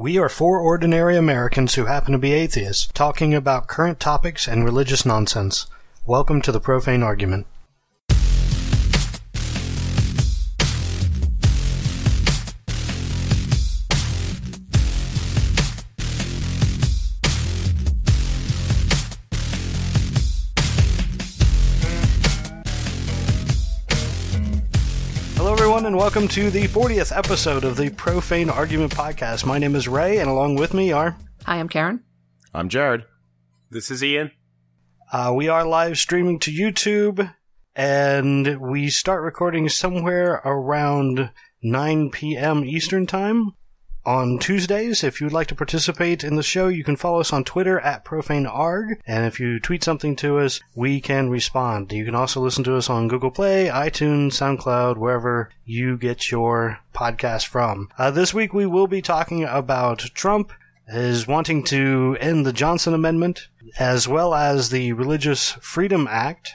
We are four ordinary Americans who happen to be atheists talking about current topics and religious nonsense. Welcome to the Profane Argument. Welcome to the 40th episode of the Profane Argument Podcast. My name is Ray, and along with me are Hi, I'm Karen. I'm Jared. This is Ian. Uh, we are live streaming to YouTube, and we start recording somewhere around 9 p.m. Eastern Time on Tuesdays. If you'd like to participate in the show, you can follow us on Twitter at ProfaneArg, and if you tweet something to us, we can respond. You can also listen to us on Google Play, iTunes, SoundCloud, wherever you get your podcast from. Uh, this week we will be talking about Trump is wanting to end the Johnson Amendment, as well as the Religious Freedom Act,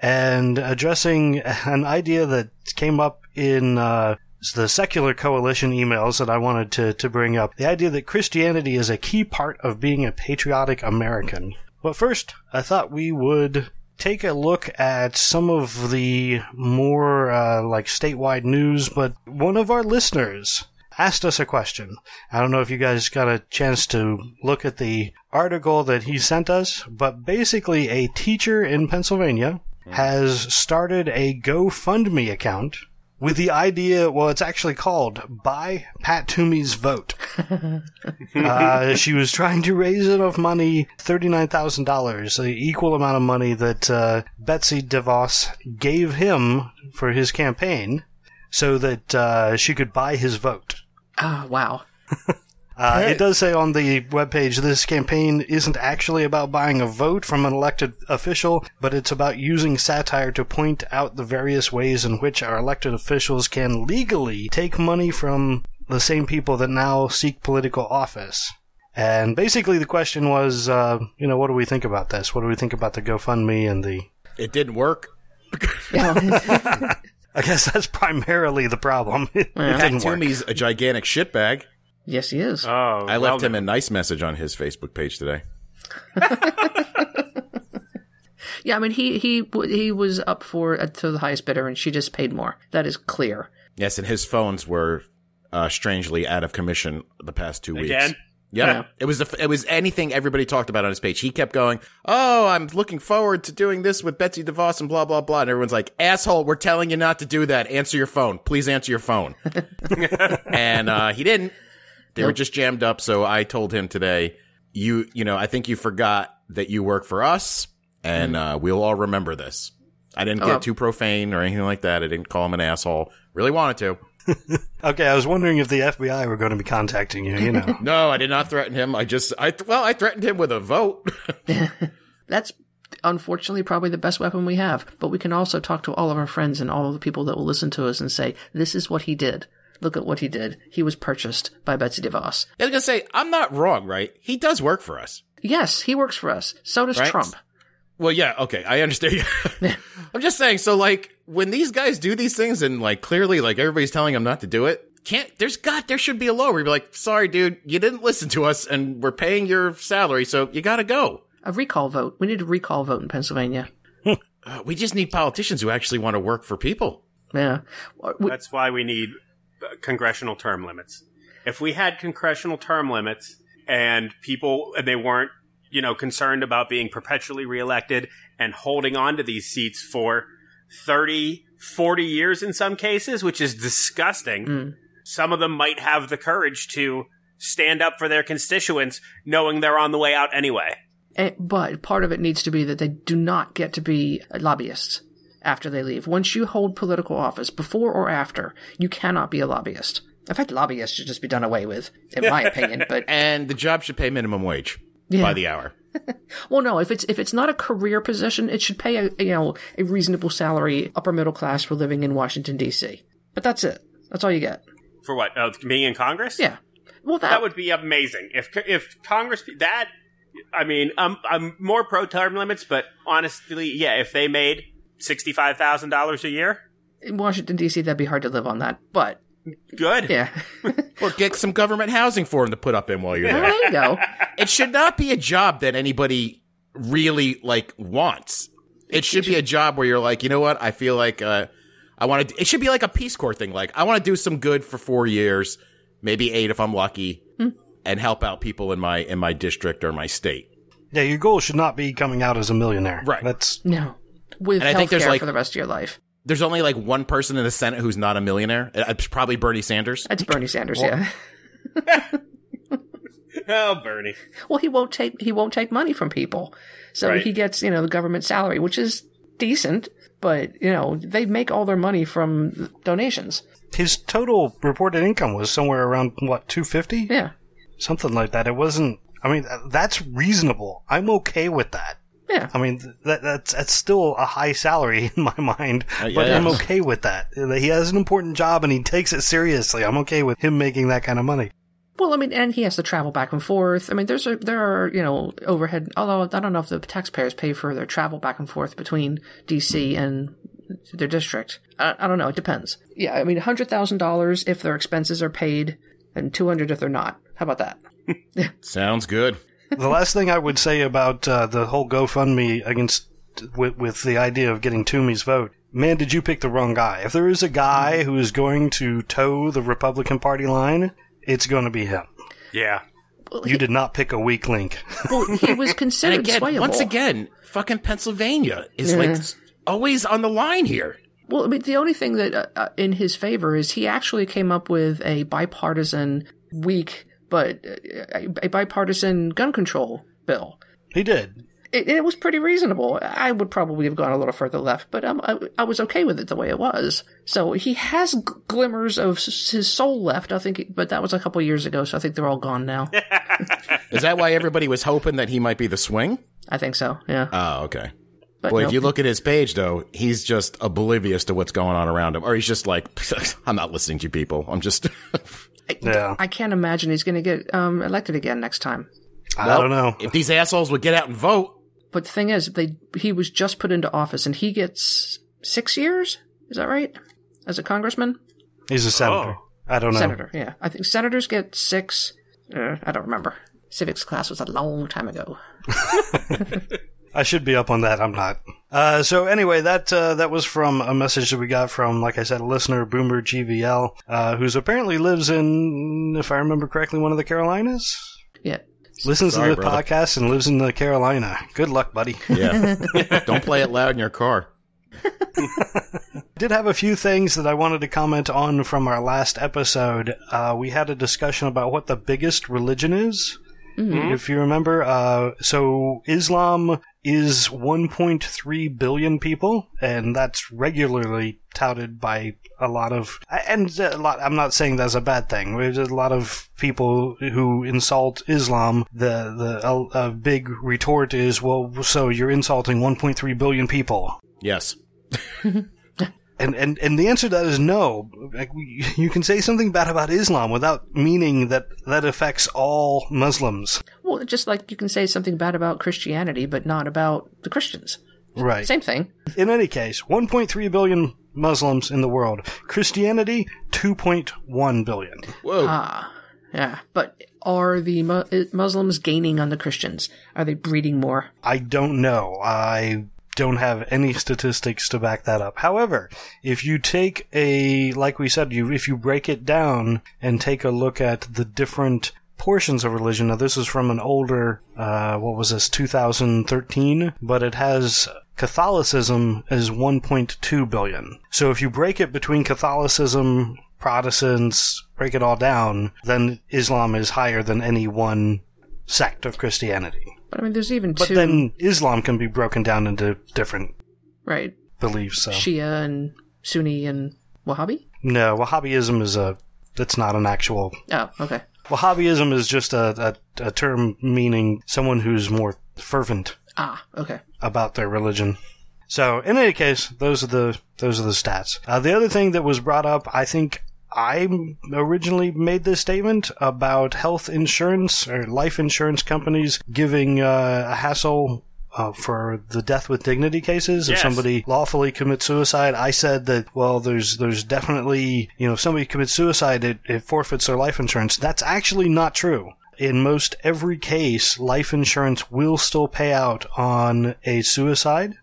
and addressing an idea that came up in uh, the secular coalition emails that I wanted to, to bring up. The idea that Christianity is a key part of being a patriotic American. But first, I thought we would take a look at some of the more uh, like statewide news, but one of our listeners asked us a question. I don't know if you guys got a chance to look at the article that he sent us, but basically, a teacher in Pennsylvania has started a GoFundMe account with the idea, well, it's actually called Buy Pat Toomey's Vote. uh, she was trying to raise enough money, $39,000, the equal amount of money that uh, Betsy DeVos gave him for his campaign, so that uh, she could buy his vote. Oh, wow. Uh, it does say on the webpage this campaign isn't actually about buying a vote from an elected official, but it's about using satire to point out the various ways in which our elected officials can legally take money from the same people that now seek political office. And basically, the question was, uh, you know, what do we think about this? What do we think about the GoFundMe and the. It didn't work. I guess that's primarily the problem. it Yeah. didn't work. Toomey's a gigantic shitbag. Yes, he is. Oh, I well left him a nice message on his Facebook page today. yeah, I mean, he he he was up for uh, to the highest bidder, and she just paid more. That is clear. Yes, and his phones were uh, strangely out of commission the past two weeks. Again? Yeah. Yeah. It was the, it was anything everybody talked about on his page. He kept going, "Oh, I'm looking forward to doing this with Betsy DeVos and blah blah blah." And everyone's like, "Asshole, we're telling you not to do that. Answer your phone. Please answer your phone." and uh, he didn't. They were just jammed up. So I told him today, "You, you know, I think you forgot that you work for us, and uh, we'll all remember this." I didn't get Oh. too profane or anything like that. I didn't call him an asshole. Really wanted to. Okay, I was wondering if the FBI were going to be contacting you, you know. No, I did not threaten him. I just, I well, I threatened him with a vote. That's unfortunately probably the best weapon we have. But we can also talk to all of our friends and all of the people that will listen to us and say, "This is what he did. Look at what he did. He was purchased by Betsy DeVos." I was gonna say, I'm not wrong, right? He does work for us. Yes, he works for us. So does Right. Trump. Well, yeah, okay, I understand. I'm just saying, so like, when these guys do these things and like, clearly, like, everybody's telling them not to do it, can't, there's got, there should be a law where you'd be like, sorry, dude, you didn't listen to us and we're paying your salary, so you gotta go. A recall vote. We need a recall vote in Pennsylvania. Uh, we just need politicians who actually want to work for people. Yeah. We- That's why we need congressional term limits. If we had congressional term limits and people and they weren't, you know, concerned about being perpetually reelected and holding on to these seats for 30, 40 years in some cases, which is disgusting. Mm. Some of them might have the courage to stand up for their constituents knowing they're on the way out anyway. Eh, But part of it needs to be that they do not get to be lobbyists after they leave. Once you hold political office, before or after, you cannot be a lobbyist. In fact, lobbyists should just be done away with, in my opinion. But And the job should pay minimum wage Yeah. by the hour. well, no, if it's if it's not a career position, it should pay a you know a reasonable salary, upper middle class for living in Washington D.C. But that's it. That's all you get. For what? Uh, being in Congress? Yeah. Well, that, that would be amazing if if Congress that. I mean, um, I'm more pro term limits, but honestly, yeah, if they made sixty five thousand dollars a year, in Washington D.C. that'd be hard to live on that. But Good. Yeah. Or get some government housing for him to put up in while you're well, there. there you go. it should not be a job that anybody really like wants. It should be a job where you're like, you know what? I feel like uh, I want to. It should be like a Peace Corps thing. Like I want to do some good for four years, maybe eight if I'm lucky, and help out people in my in my district or my state. Yeah, your goal should not be coming out as a millionaire. Right. That's No. With And I think there's, like- for the rest of your life. There's only like one person in the Senate who's not a millionaire. Uh, It's probably Bernie Sanders. It's Bernie Sanders, yeah. Oh, Bernie. Well, he won't take he won't take money from people, so Right. he gets you know the government salary, which is decent, but you know they make all their money from donations. his total reported income was somewhere around what 250, Yeah, something like that. It wasn't. I mean, that's reasonable. I'm okay with that. Yeah. I mean, that, that's that's still a high salary in my mind, Uh, but yeah. I'm okay with that. He has an important job and he takes it seriously. I'm okay with him making that kind of money. Well, I mean, and he has to travel back and forth. I mean, there's a, there are you know overhead. Although I don't know if the taxpayers pay for their travel back and forth between DC and their district. I, I don't know. It depends. Yeah, I mean, hundred thousand dollars if their expenses are paid, and two hundred if they're not. How about that? Sounds good. The last thing I would say about uh, the whole GoFundMe against with, with the idea of getting Toomey's vote, man, did you pick the wrong guy? If there is a guy who is going to toe the Republican Party line, it's going to be him. Yeah. You did not pick a weak link. Well, he was considered again, swayable. once again, fucking Pennsylvania is like always on the line here. Well, I mean, the only thing that uh, uh, in his favor is he actually came up with a bipartisan, weak but uh, a, a bipartisan gun control bill. he did. It, it was pretty reasonable. I would probably have gone a little further left, but um, I, I was okay with it the way it was. So he has g- glimmers of s- his soul left. I think, but that was a couple years ago, so I think they're all gone now. Is that why everybody was hoping that he might be the swing? I think so. Yeah. Oh, okay. But Boy, no. if you look at his page, though, he's just oblivious to what's going on around him. Or he's just like, I'm not listening to you people. I'm just. Yeah. I can't imagine he's going to get um, elected again next time. I don't know. If these assholes would get out and vote, But the thing is, they he was just put into office, and he gets six years. Is that right? As a congressman, He's a senator. Oh. I don't know. senator. Yeah, I think senators get six. Uh, I don't remember. Civics class was a long time ago. I should be up on that. I'm not. Uh, so anyway, that uh, that was from a message that we got from, like I said, a listener, Boomer GVL, uh, who's apparently lives in, if I remember correctly, one of the Carolinas. Yeah. Listens Sorry, to the brother. podcast and lives in the Carolina. Good luck, buddy. yeah. Don't play it loud in your car. did have a few things that I wanted to comment on from our last episode. Uh, we had a discussion about what the biggest religion is. If you remember, uh, so Islam is 1.3 billion people, and that's regularly touted by a lot of, and a lot, I'm not saying that's a bad thing. There's a lot of people who insult Islam. The, the, a, a big retort is, well, so you're insulting 1.3 billion people. Yes. And, and and the answer to that is no. Like, you can say something bad about Islam without meaning that that affects all Muslims. Well, just like you can say something bad about Christianity, but not about the Christians. Right. Same thing. In any case, 1.3 billion Muslims in the world. Christianity, 2.1 billion. Whoa. Ah, yeah. But are the mu- uh, Muslims gaining on the Christians? Are they breeding more? I don't know. I don't have any statistics to back that up. However, if you take a, like we said, you if you break it down and take a look at the different portions of religion. Now, this is from an older, uh, what was this, 2013, but it has Catholicism as 1.2 billion. So if you break it between Catholicism, Protestants, break it all down, then Islam is higher than any one sect of Christianity. But I mean, there's even But two, then Islam can be broken down into different right? beliefs. So Shia and Sunni and Wahhabi. no, Wahhabism is a that's not an actual. Oh, okay. Wahhabism is just a, a, a term meaning someone who's more fervent Ah, okay. about their religion. So in any case, those are the those are the stats. Uh, the other thing that was brought up, I think. I originally made this statement about health insurance or life insurance companies giving uh, a hassle uh, for the death with dignity cases, if somebody lawfully commits suicide, I said that well, there's there's definitely you know if somebody commits suicide, it, it forfeits their life insurance. That's actually not true. In most every case, life insurance will still pay out on a suicide.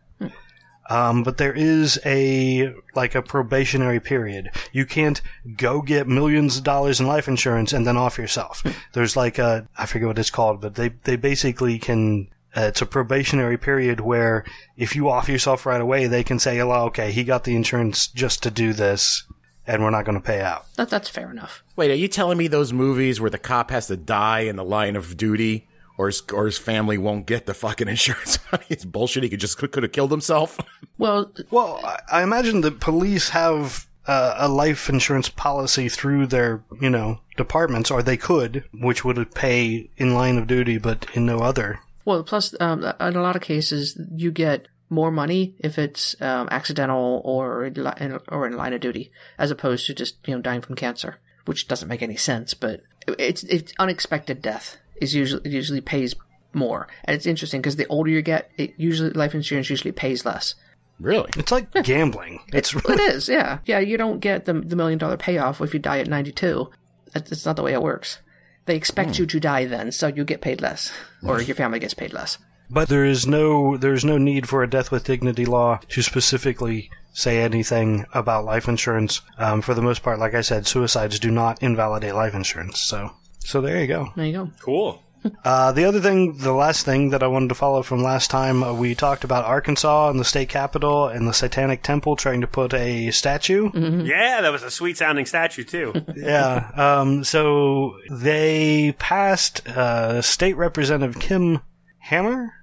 Um, but there is a like a probationary period. You can't go get millions of dollars in life insurance and then off yourself. There's like a I forget what it's called, but they they basically can. Uh, it's a probationary period where if you off yourself right away, they can say, "Well, okay, he got the insurance just to do this, and we're not going to pay out." That, that's fair enough. Wait, are you telling me those movies where the cop has to die in the line of duty, or his or his family won't get the fucking insurance money? It's bullshit. He could just could have killed himself. Well, Well, I- I imagine that police have uh, a life insurance policy through their, you know, departments, or they could, which would pay in line of duty, but in no other. Well, plus, um, in a lot of cases, you get more money if it's um, accidental or in li- or in line of duty, as opposed to just you know dying from cancer, which doesn't make any sense. But it's it's unexpected death is usually it usually pays more, and it's interesting because the older you get, it usually life insurance usually pays less. really? It's like gambling. It's Well, it is, yeah, yeah. You don't get the the million dollar payoff if you die at ninety two. That's not the way it works. They expect you to die then, so you get paid less, or your family gets paid less. But there is no there is no need for a death with dignity law to specifically say anything about life insurance. Um, for the most part, like I said, suicides do not invalidate life insurance. So so there you go. There you go. Cool. Uh, the other thing, the last thing that I wanted to follow from last time, uh, we talked about Arkansas and the state capitol and the Satanic Temple trying to put a statue. Yeah, that was a sweet sounding statue too. Yeah. Um, so they passed uh, State Representative Kim Hammer.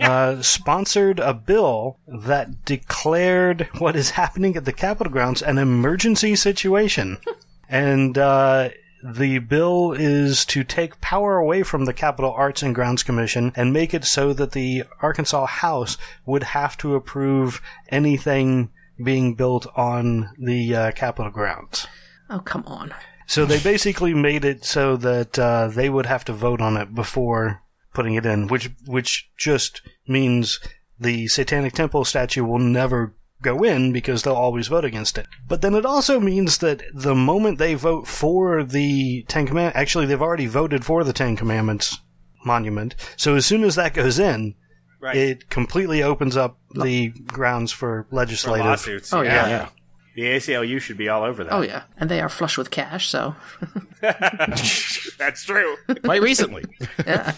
Uh, sponsored a bill that declared what is happening at the Capitol grounds an emergency situation. and uh, the bill is to take power away from the Capitol Arts and Grounds Commission and make it so that the Arkansas House would have to approve anything being built on the uh, Capitol grounds. Oh come on. So they basically made it so that uh, they would have to vote on it before putting it in, which which just means the Satanic Temple statue will never go in because they'll always vote against it. But then it also means that the moment they vote for the Ten Commandments, actually they've already voted for the Ten Commandments monument. So as soon as that goes in, Right. it completely opens up the grounds for For legislative. lawsuits. Oh, yeah. Yeah. The ACLU should be all over that. Oh yeah, and they are flush with cash, so That's true. Quite recently. yeah.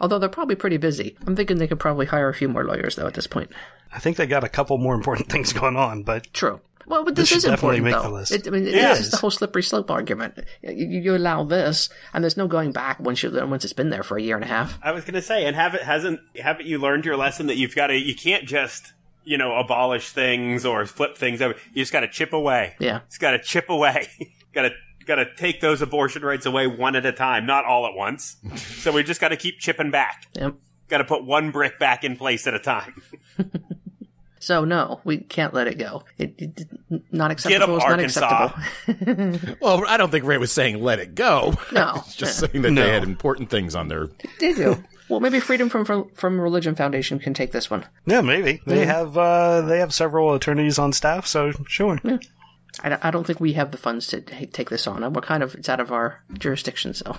Although they're probably pretty busy. I'm thinking they could probably hire a few more lawyers though at this point. I think they got a couple more important things going on, but True. Well, but this, This is should definitely important make though. the list. It, I mean, It this is. is the whole slippery slope argument. You, you allow this, and there's no going back once you once it's been there for a year and a half. I was going to say, and have it hasn't haven't you learned your lesson that you've got to you can't just you know abolish things or flip things over. You just got to chip away. Yeah. It's got to chip away. got to got to take those abortion rights away one at a time, not all at once. so we just got to keep chipping back. Yep. Got to put one brick back in place at a time. So no, we can't let it go. It, it, it- not Get 'em, acceptable is not Arkansas. acceptable. well, I don't think Ray was saying let it go. No, It's just saying that No. they had important things on their. They do. Well, maybe Freedom from from, from Religion Foundation can take this one. Yeah, maybe they have uh, they have several attorneys on staff, so sure. I, don't- I don't think we have the funds to take this on. We're kind of it's out of our jurisdiction. So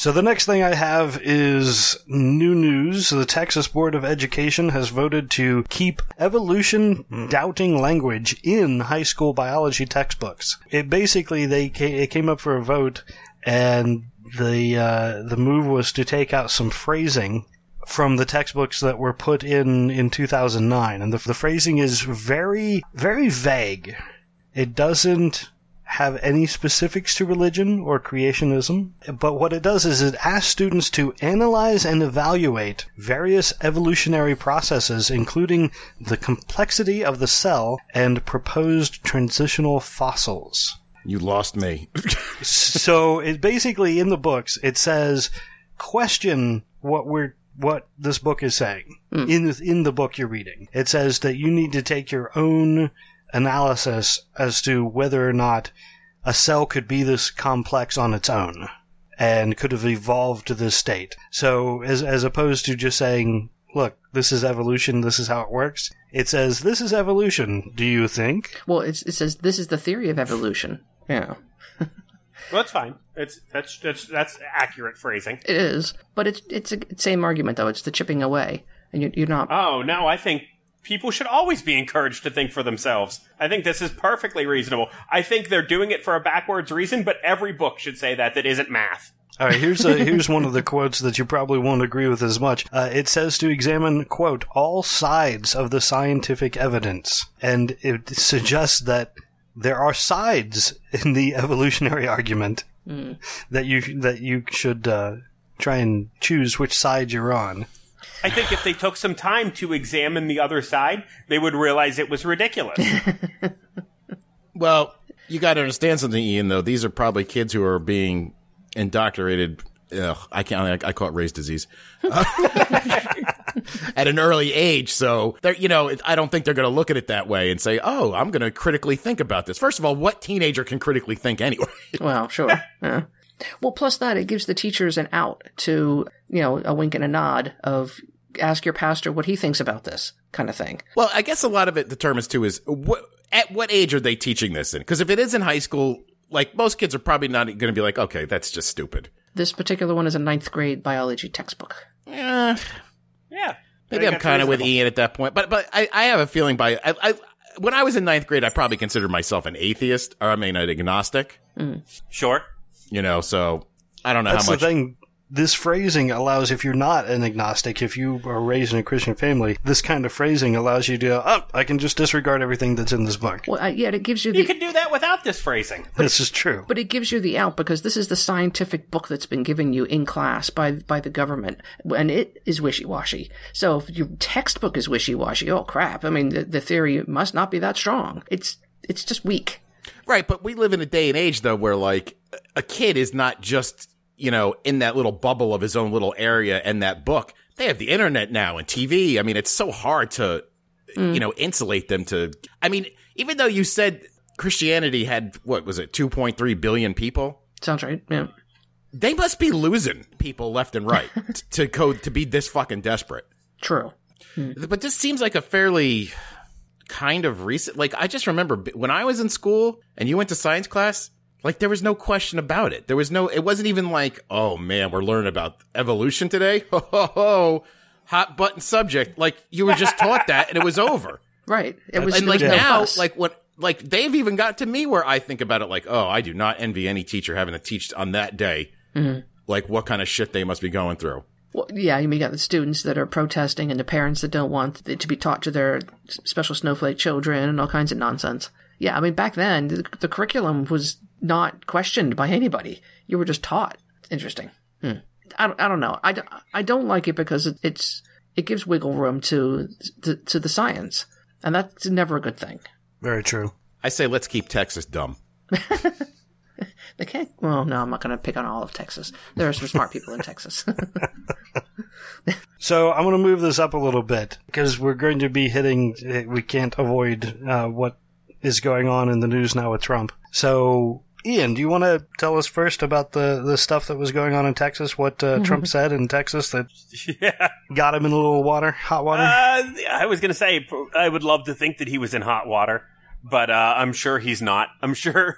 So the next thing I have is new news. The Texas Board of Education has voted to keep evolution doubting language in high school biology textbooks. It basically they it came up for a vote, and the uh, the move was to take out some phrasing from the textbooks that were put in in 2009 and the, the phrasing is very very vague it doesn't have any specifics to religion or creationism, but what it does is it asks students to analyze and evaluate various evolutionary processes, including the complexity of the cell and proposed transitional fossils. You lost me. so it basically in the books it says question what we're what this book is saying hmm. in in the book you're reading. It says that you need to take your own analysis as to whether or not a cell could be this complex on its own and could have evolved to this state. So as as opposed to just saying, look, this is evolution, this is how it works. It says, this is evolution, do you think? Well, it's, it says this is the theory of evolution. Yeah, Well, that's fine. It's that's that's that's accurate phrasing. it is, but it's it's the same argument though. It's the chipping away, and you're, you're not. Oh no, I think people should always be encouraged to think for themselves. I think this is perfectly reasonable. I think they're doing it for a backwards reason, but every book should say that that isn't math. All right, here's a, here's one of the quotes that you probably won't agree with as much. Uh, it says to examine quote all sides of the scientific evidence, and it suggests that there are sides in the evolutionary argument that you that you should uh, try and choose which side you're on. I think if they took some time to examine the other side, they would realize it was ridiculous. Well, you got to understand something, Ian. Though these are probably kids who are being indoctrinated. Ugh, I can't. I, I call it race disease uh, at an early age. So they're, you know, I don't think they're going to look at it that way and say, "Oh, I'm going to critically think about this." First of all, what teenager can critically think anyway? Well, sure. yeah. Well, plus that it gives the teachers an out to you know a wink and a nod of ask your pastor what he thinks about this kind of thing. Well, I guess a lot of it determines too is what at what age are they teaching this in? Because if it is in high school, like most kids are probably not going to be like, "Okay, that's just stupid." This particular one is a ninth grade biology textbook. Eh, yeah. Maybe I'm kind of with. Ian at that point, but but I, I have a feeling by I, I when I was in ninth grade, I probably considered myself an atheist, or I mean, an agnostic. Sure. You know, so I don't know That's how much. the thing. This phrasing allows, if you're not an agnostic, if you are raised in a Christian family, this kind of phrasing allows you to, oh, I can just disregard everything that's in this book. Well, I, yeah, it gives you You can do that without this phrasing. This is true. But it gives you the out because this is the scientific book that's been given you in class by by the government, and it is wishy washy. So if your textbook is wishy washy, oh crap! I mean, the, the theory must not be that strong. It's it's just weak. Right, but we live in a day and age though where like a kid is not just you know in that little bubble of his own little area and that book. They have the internet now and TV. I mean, it's so hard to you mm. know insulate them to. I mean, even though you said Christianity had what was it, two point three billion people. Sounds right. Yeah. They must be losing people left and right to go to be this fucking desperate. True. Hmm. But this seems like a fairly kind of recent. Like I just remember when I was in school and you went to science class. Like there was no question about it. There was no. It wasn't even like, oh man, we're learning about evolution today. Ho ho ho, hot button subject. Like you were just taught that and it was over. Right. It was and like was now, like what, like they've even got to me where I think about it like, oh, I do not envy any teacher having to teach on that day. Mm-hmm. Like what kind of shit they must be going through. Well, yeah, you mean got the students that are protesting and the parents that don't want it to be taught to their special snowflake children and all kinds of nonsense. Yeah, I mean, back then, the, the curriculum was not questioned by anybody. You were just taught. Interesting. Hmm. I, don't- I don't know. I, don't- I don't like it because it, it's it gives wiggle room to, to to the science, and that's never a good thing. Very true. I say let's keep Texas dumb. They can't. Well, no, I'm not going to pick on all of Texas. There are some smart people in Texas. So I'm going to move this up a little bit because we're going to be hitting. We can't avoid uh, what is going on in the news now with Trump. So, Ian, do you want to tell us first about the the stuff that was going on in Texas? What uh, Trump said in Texas that Yeah. got him in a little water, hot water. Uh, I was going to say, I would love to think that he was in hot water, but uh, I'm sure he's not. I'm sure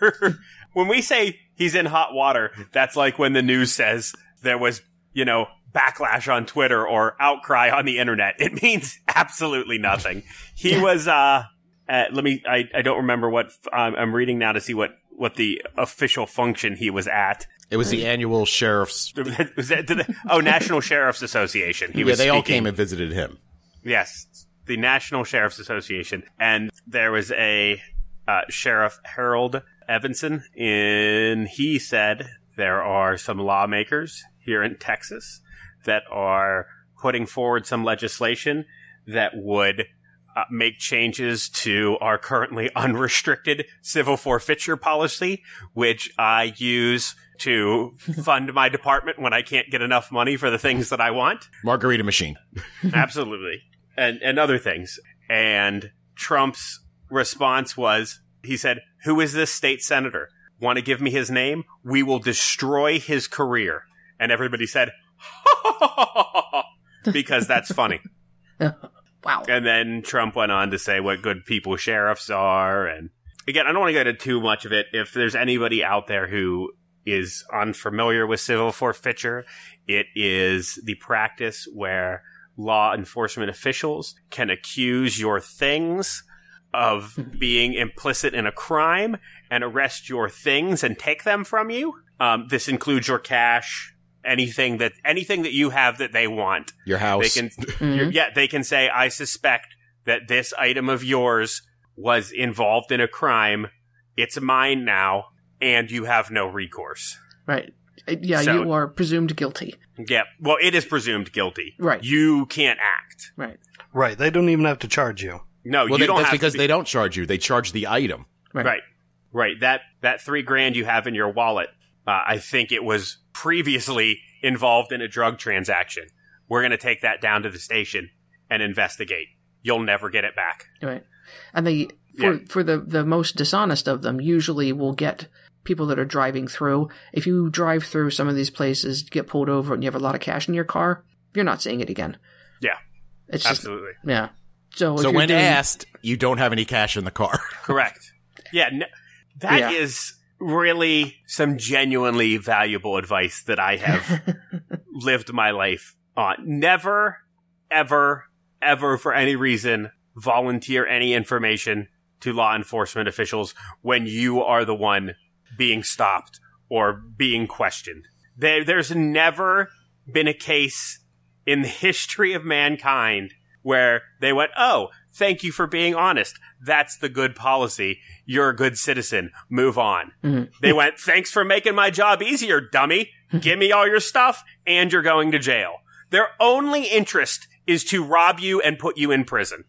when we say he's in hot water, that's like when the news says there was, you know, backlash on Twitter or outcry on the internet. It means absolutely nothing. He was, uh, uh, let me, I, I don't remember what, um, I'm reading now to see what, what the official function he was at. It was the annual sheriff's. Was that, did they- oh, National Sheriff's Association. He yeah, was they all came and visited him. Yes, the National Sheriff's Association, and there was a uh, Sheriff Harold Eavenson, and he said there are some lawmakers here in Texas that are putting forward some legislation that would uh, make changes to our currently unrestricted civil forfeiture policy, which I use to fund my department when I can't get enough money for the things that I want. Margarita machine. Absolutely. And and other things. And Trump's response was he said, "Who is this state senator? Want to give me his name? We will destroy his career." And everybody said, because that's funny. Wow. And then Trump went on to say what good people sheriffs are. And again, I don't want to go into too much of it. If there's anybody out there who is unfamiliar with civil forfeiture, it is the practice where law enforcement officials can accuse your things of being implicit in a crime and arrest your things and take them from you. Um, this includes your cash, anything that anything that you have that they want. Your They house. can, Mhm. you're- yeah, they can say, "I suspect that this item of yours was involved in a crime. It's mine now, and you have no recourse." Right. Uh, Yeah, So- you are presumed guilty. Yeah, well, it is presumed guilty. Right. You can't act. Right. Right. They don't even have to charge you. No, well, you they- don't that's have because to they don't charge you. They charge the item. Right. Right. Right. That that three grand you have in your wallet, uh, I think it was previously involved in a drug transaction. We're going to take that down to the station and investigate. You'll never get it back. Right. And they for Yeah. for the the most dishonest of them usually will get people that are driving through. If you drive through some of these places, get pulled over, and you have a lot of cash in your car, you're not seeing it again. Yeah. It's just Absolutely. yeah. So, So when doing- asked, you don't have any cash in the car. Correct. Yeah. N- that is Yeah. Really some genuinely valuable advice that I have lived my life on. Never, ever, ever for any reason volunteer any information to law enforcement officials when you are the one being stopped or being questioned. There, there's never been a case in the history of mankind where they went, Oh, thank you for being honest. That's the good policy. You're a good citizen. Move on. Mhm. They went, Thanks for making my job easier, dummy. Give me all your stuff and you're going to jail. Their only interest is to rob you and put you in prison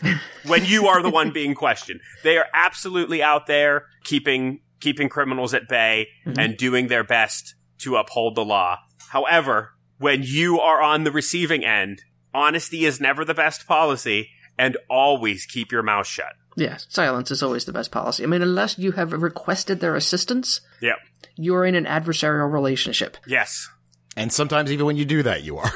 when you are the one being questioned. They are absolutely out there keeping keeping criminals at bay and doing their best to uphold the law. However, when you are on the receiving end, honesty is never the best policy and always keep your mouth shut. Yes, silence is always the best policy. I mean, unless you have requested their assistance, Yep. you're in an adversarial relationship. Yes. And sometimes even when you do that, you are.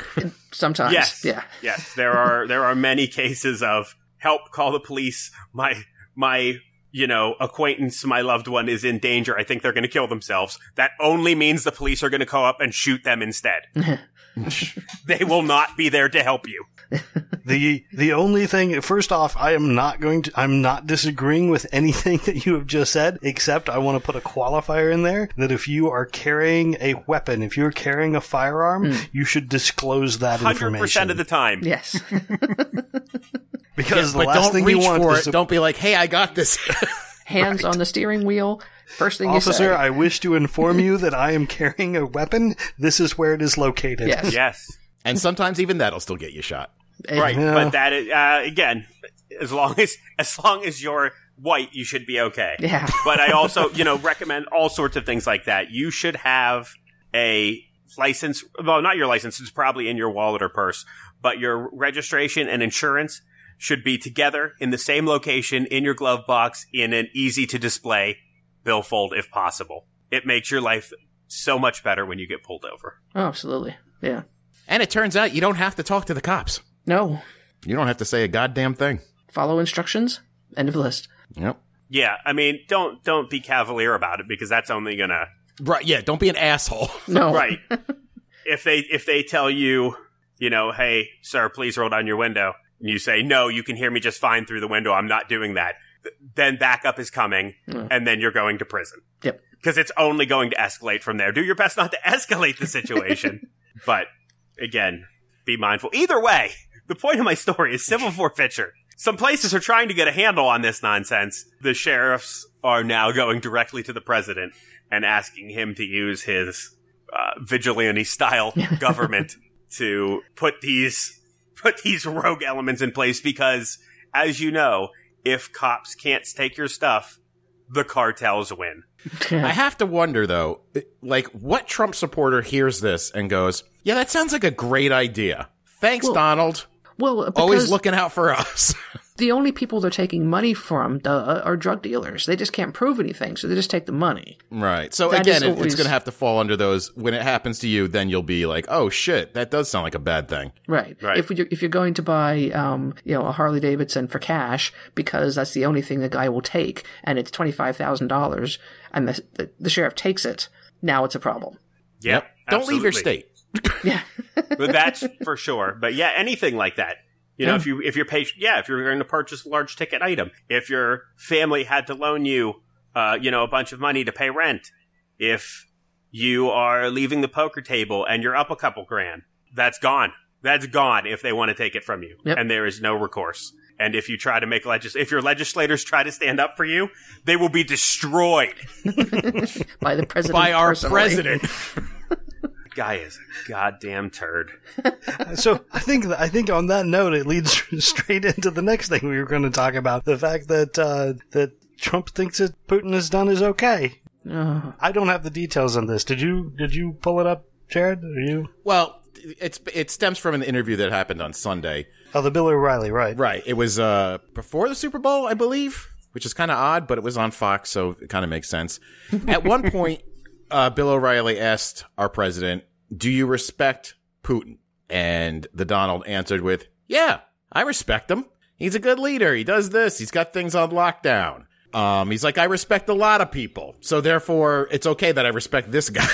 Sometimes, Yes. yeah, Yes. There are there are many cases of help call the police. My my you know, acquaintance, my loved one is in danger. I think they're going to kill themselves. That only means the police are going to go up and shoot them instead. they will not be there to help you. The the only thing first off, I am not going to I'm not disagreeing with anything that you have just said, except I want to put a qualifier in there that if you are carrying a weapon, if you're carrying a firearm, hmm. you should disclose that Hundred information. percent of the time. yes, because the last thing you want for is it. to- Don't be like, hey, I got this. hands on the steering wheel. First thing you Officer, say, I wish to inform you that I am carrying a weapon. This is where it is located. yes, Yes. and sometimes even that'll still get you shot. And- Right. Yeah. But that is, uh, again, as long as as long as you're white, you should be okay. yeah, but I also, you know, recommend all sorts of things like that. You should have a license. Well, not your license. It's probably in your wallet or purse, but your registration and insurance should be together in the same location in your glove box in an easy to display billfold if possible. It makes your life so much better when you get pulled over. oh, absolutely, yeah. And it turns out you don't have to talk to the cops. No, You don't have to say a goddamn thing. follow instructions. End of list. Yep. Yeah, I mean, don't don't be cavalier about it because that's only gonna Right. Yeah. Don't be an asshole. No, right. if they if they tell you, you know, hey, sir, please roll down your window, and you say, no, you can hear me just fine through the window. I'm not doing that. Th- Then backup is coming, Mm. and then you're going to prison Yep. because it's only going to escalate from there. Do your best not to escalate the situation, but again, be mindful. Either way, the point of my story is civil forfeiture. Some places are trying to get a handle on this nonsense. The sheriffs are now going directly to the president and asking him to use his uh, vigilante style government to put these put these rogue elements in place because, as you know, if cops can't take your stuff, the cartels win. I have to wonder though, like what Trump supporter hears this and goes, "Yeah, that sounds like a great idea. Thanks, Well, Donald. Well, because, Always looking out for us." The only people they're taking money from, duh, are drug dealers. They just can't prove anything, so they just take the money. Right. So That again, is it, it's going to have to fall under those. When it happens to you, then you'll be like, "Oh shit, that does sound like a bad thing." Right. Right. If you're, if you're going to buy, um, you know, a Harley Davidson for cash because that's the only thing the guy will take, and it's twenty five thousand dollars, and the, the the sheriff takes it, now it's a problem. Yep. Don't leave your state. Yeah. but that's for sure. But yeah, anything like that. You know, Yeah. if you if you're patient, yeah, if you're going to purchase a large ticket item, if your family had to loan you, uh, you know, a bunch of money to pay rent, if you are leaving the poker table and you're up a couple grand, that's gone. That's gone if they want to take it from you, Yep. and there is no recourse. And if you try to make legis, if your legislators try to stand up for you, they will be destroyed. By the president. By our personally. president. Guy is a goddamn turd. So I think I think on that note, it leads straight into the next thing we were going to talk about: the fact that uh, that Trump thinks that Putin has done is okay. Ugh. I don't have the details on this. Did you? Did you pull it up, Jared? Are you? well, it's it stems from an interview that happened on Sunday. Oh, the Bill O'Reilly, right? Right. It was uh before the Super Bowl, I believe, which is kind of odd, but it was on Fox, so it kind of makes sense. At one point, uh, Bill O'Reilly asked our president, "Do you respect Putin?" And the Donald answered with, "Yeah, I respect him. He's a good leader. He does this. He's got things on lockdown." Um, he's like, I respect a lot of people. So therefore, it's okay that I respect this guy.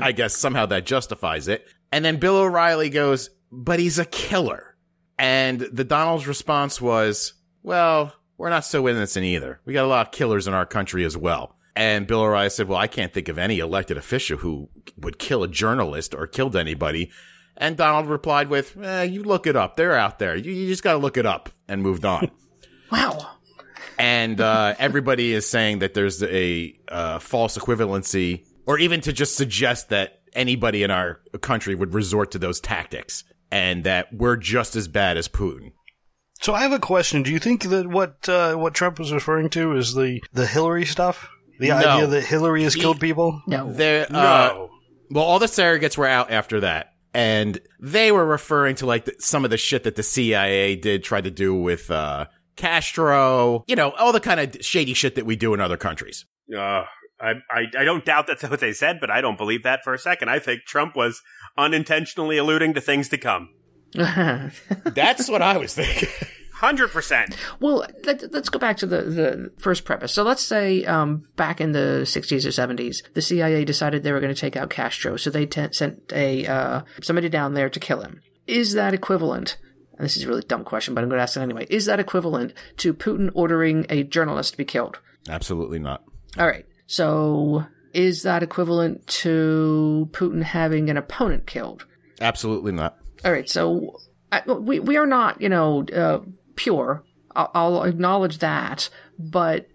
I guess somehow that justifies it. And then Bill O'Reilly goes, but he's a killer. And the Donald's response was, well, we're not so innocent either. We got a lot of killers in our country as well. And Bill O'Reilly said, well, I can't think of any elected official who would kill a journalist or killed anybody. And Donald replied with, eh, you look it up. They're out there. You, you just got to look it up and moved on. Wow. and uh, everybody is saying that there's a uh, false equivalency, or even to just suggest that anybody in our country would resort to those tactics, and that we're just as bad as Putin. So I have a question. Do you think that what uh, what Trump was referring to is the the Hillary stuff? The No. idea that Hillary has He- killed people? No. There, uh, No. well, all the surrogates were out after that, and they were referring to like the, some of the shit that the CIA did try to do with uh, Castro, you know, all the kind of shady shit that we do in other countries. Uh, I, I I don't doubt that's what they said, but I don't believe that for a second. I think Trump was unintentionally alluding to things to come. That's what I was thinking. Hundred percent. Well, let, let's go back to the, the first premise. So let's say um, back in the 60s or 70s, the CIA decided they were going to take out Castro, so they t- sent a uh, somebody down there to kill him. Is that equivalent? And this is a really dumb question, but I'm going to ask it anyway. Is that equivalent to Putin ordering a journalist to be killed? Absolutely not. All right. So is that equivalent to Putin having an opponent killed? Absolutely not. All right, so I, we we are not, you know, uh, pure. I'll, I'll acknowledge that, but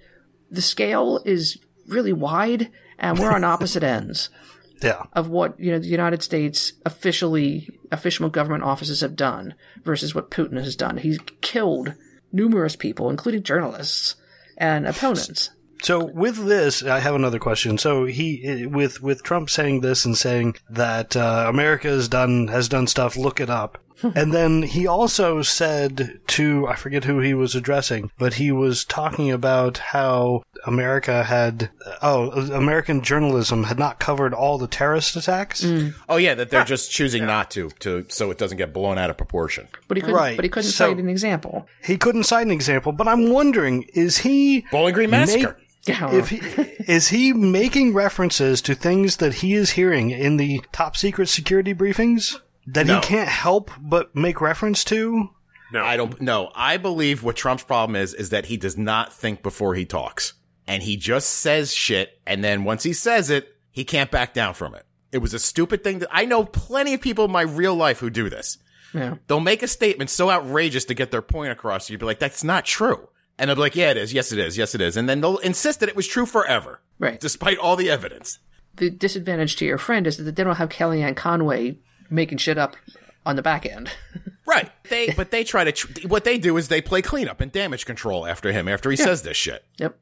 the scale is really wide, and we're on opposite ends Yeah. of what you know the United States officially official government offices have done versus what Putin has done. He's killed numerous people, including journalists and opponents. So with this, I have another question. So he, with with Trump saying this and saying that uh, America has done has done stuff, look it up. and then he also said to I forget who he was addressing, but he was talking about how America had oh American journalism had not covered all the terrorist attacks. Mm. Oh yeah, that they're ah. just choosing not to, to so it doesn't get blown out of proportion. But he couldn't. Right, But he couldn't so- cite an example. He couldn't cite an example, but I'm wondering is he Bowling Green Massacre. Yeah. if he, is he making references to things that he is hearing in the top secret security briefings that No. he can't help but make reference to? No, I don't no. I believe what Trump's problem is is that he does not think before he talks. And he just says shit and then once he says it, he can't back down from it. It was a stupid thing that I know plenty of people in my real life who do this. yeah. They'll make a statement so outrageous to get their point across. You'd be like, that's not true. And they'll be like, yeah, it is. Yes, it is. Yes, it is. And then they'll insist that it was true forever. Right. Despite all the evidence. the disadvantage to your friend is that they don't have Kellyanne Conway making shit up on the back end. Right. They, but they try to, tr- what they do is they play cleanup and damage control after him after he says this shit. yep.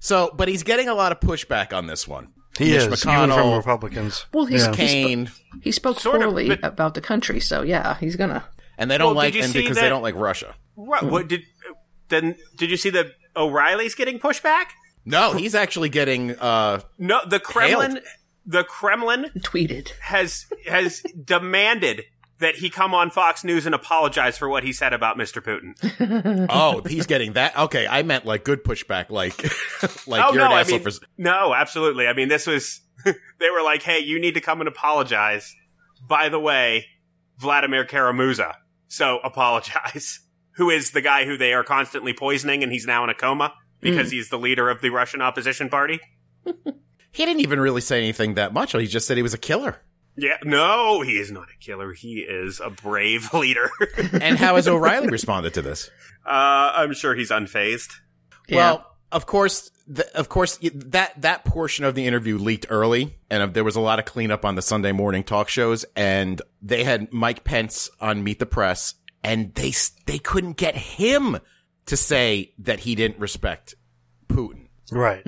So, but he's getting a lot of pushback on this one. He Mitch is, even from Republicans. Well, he's, Yeah. he, spo- Kane, he spoke Sort of, poorly but- about the country, so yeah, he's gonna. and they don't Well, like him because that- they don't like Russia. What, what did then did you see that O'Reilly's getting pushback? No, he's actually getting uh No, the Kremlin, Hailed. The Kremlin Tweeted. has has demanded that he come on Fox News and apologize for what he said about Mr. Putin. oh, he's getting that. Okay, I meant like good pushback, like like oh you're no, an I asshole mean, for. no, absolutely. I mean, this was they were like, "Hey, you need to come and apologize." By the way, Vladimir Karamuza, so apologize. Who is the guy who they are constantly poisoning, and he's now in a coma because hmm. he's the leader of the Russian opposition party. He didn't even really say anything that much. He just said he was a killer. Yeah, no, he is not a killer. He is a brave leader. And how has O'Reilly responded to this? uh, I'm sure he's unfazed. Yeah. Well, of course, th- of course, that that portion of the interview leaked early, and uh, there was a lot of cleanup on the Sunday morning talk shows, and they had Mike Pence on Meet the Press, and they they couldn't get him to say that he didn't respect Putin. Right.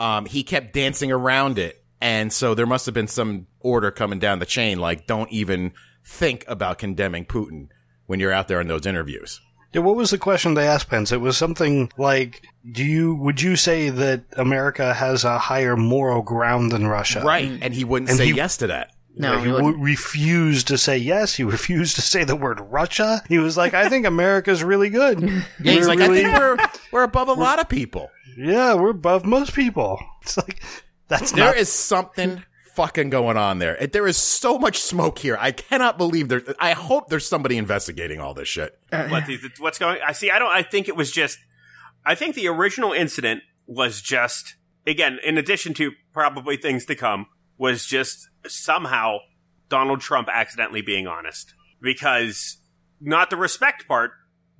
Um, he kept dancing around it, and so there must have been some order coming down the chain, like don't even think about condemning Putin when you're out there in those interviews. Yeah, what was the question they asked Pence? It was something like, "Do you would you say that America has a higher moral ground than Russia?" Right, and he wouldn't And say he- yes to that. No, he he w- refused to say yes. He refused to say the word Russia. He was like, "I think America's really good." Yeah, he's We're like, really- I think we're we're above a lot of people. "Yeah, we're above most people." It's like that's There not. is something fucking going on there. There is so much smoke here. I cannot believe there. I hope there's somebody investigating all this shit. Uh, what what's going I see I don't I think it was just I think the original incident was just again in addition to probably things to come was just somehow Donald Trump accidentally being honest because not the respect part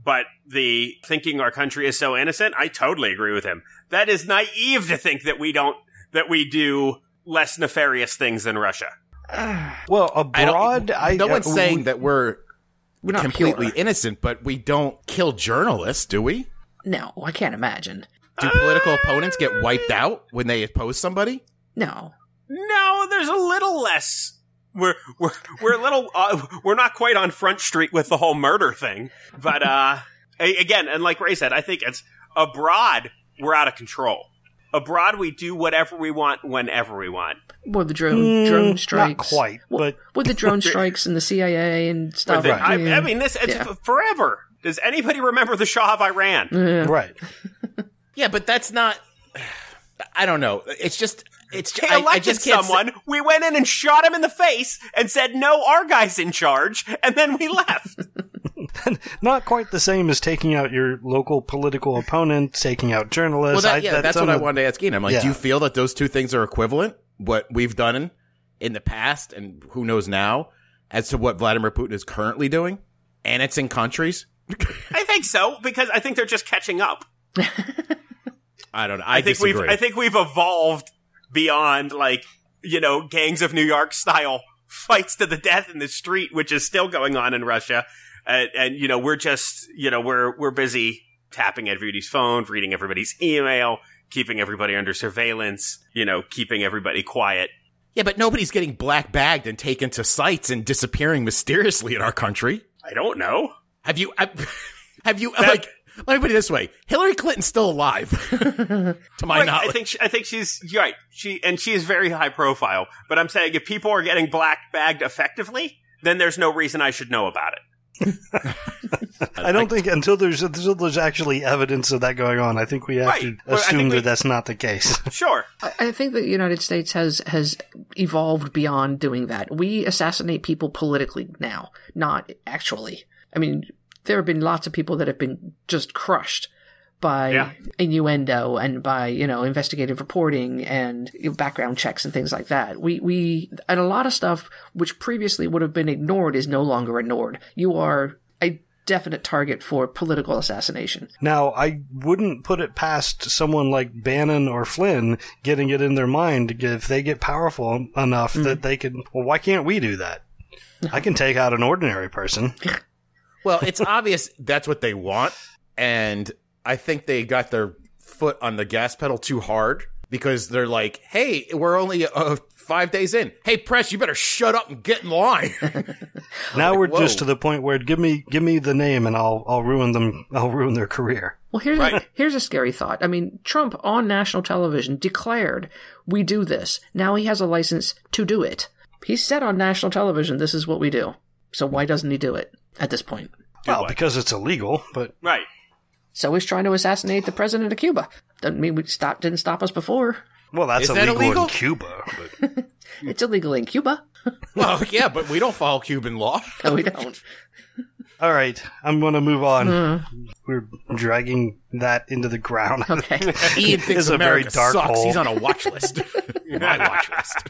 but the thinking our country is so innocent I totally agree with him that is naive to think that we don't that we do less nefarious things than Russia well, I don't- abroad, I, no one's uh, saying that we're We're not completely pure. innocent, but we don't kill journalists, do we? No, I can't imagine. Do political opponents get wiped out when they oppose somebody? No. No, there's a little less. We're we're we're a little uh, we're not quite on Front Street with the whole murder thing, but uh, again, and like Ray said, I think it's abroad we're out of control. Abroad, we do whatever we want whenever we want. Well, the drone Mm, drone not strikes. quite, but- with the drone strikes and the CIA and stuff. But I. I mean, this it's Yeah. f- forever. Does anybody remember the Shah of Iran? Yeah. right. Yeah, but that's not. I don't know. It's just. It's. They I, elected I just can't. say- someone. we went in and shot him in the face and said, "No, our guy's in charge," and then we left. Not quite the same as taking out your local political opponent, taking out journalists. Well, that, yeah, that's, what on I wanted to ask Ian. I'm like, do you feel that those two things are equivalent? What we've done in, in the past, and who knows now, as to what Vladimir Putin is currently doing, annexing countries. I think so because I think they're just catching up. I don't know. I, I think disagree. we've I think we've evolved beyond like you know gangs of New York style fights to the death in the street, which is still going on in Russia, and, and you know we're just you know we're we're busy tapping everybody's phone, reading everybody's email, keeping everybody under surveillance, you know, keeping everybody quiet. yeah, but nobody's getting black bagged and taken to sites and disappearing mysteriously in our country. I don't know. Have you? Have you? like, let me put it this way: Hillary Clinton's still alive, to my Right, knowledge. I think she, I think she's you're right. She and she is very high profile. But I'm saying if people are getting black bagged effectively, then there's no reason I should know about it. I don't think until there's until there's actually evidence of that going on, I think we have Right. to assume that we- that's not the case. Sure. I I think that the United States has has evolved beyond doing that. We assassinate people politically now, not actually. I mean, there have been lots of people that have been just crushed by Yeah. innuendo and by you know investigative reporting and you know, background checks and things like that. We we and a lot of stuff which previously would have been ignored is no longer ignored. You are a definite target for political assassination. now, I wouldn't put it past someone like Bannon or Flynn getting it in their mind if they get powerful enough Mm-hmm. that they can. Well, why can't we do that? I can take out an ordinary person. Well, it's obvious that's what they want, and I think they got their foot on the gas pedal too hard because they're like, "Hey, we're only uh, five days in. Hey, press, you better shut up and get in line." Now we're whoa. just to the point where give me give me the name and I'll I'll ruin them. I'll ruin their career. Well, here's Right. a, here's a scary thought. I mean, Trump on national television declared, "We do this." Now he has a license to do it. He said on national television, "This is what we do." So why doesn't he do it at this point? Well, because it's illegal, but Right. So he's trying to assassinate the president of Cuba. Doesn't mean we stop didn't stop us before. well, that's Is that illegal, illegal? in Cuba. But It's illegal in Cuba. Well, yeah, but we don't follow Cuban law. No, we don't. all right, I'm going to move on. Hmm. We're dragging that into the ground. Okay. Ian thinks It's a very dark sucks. hole. He's on a watch list. My watch list.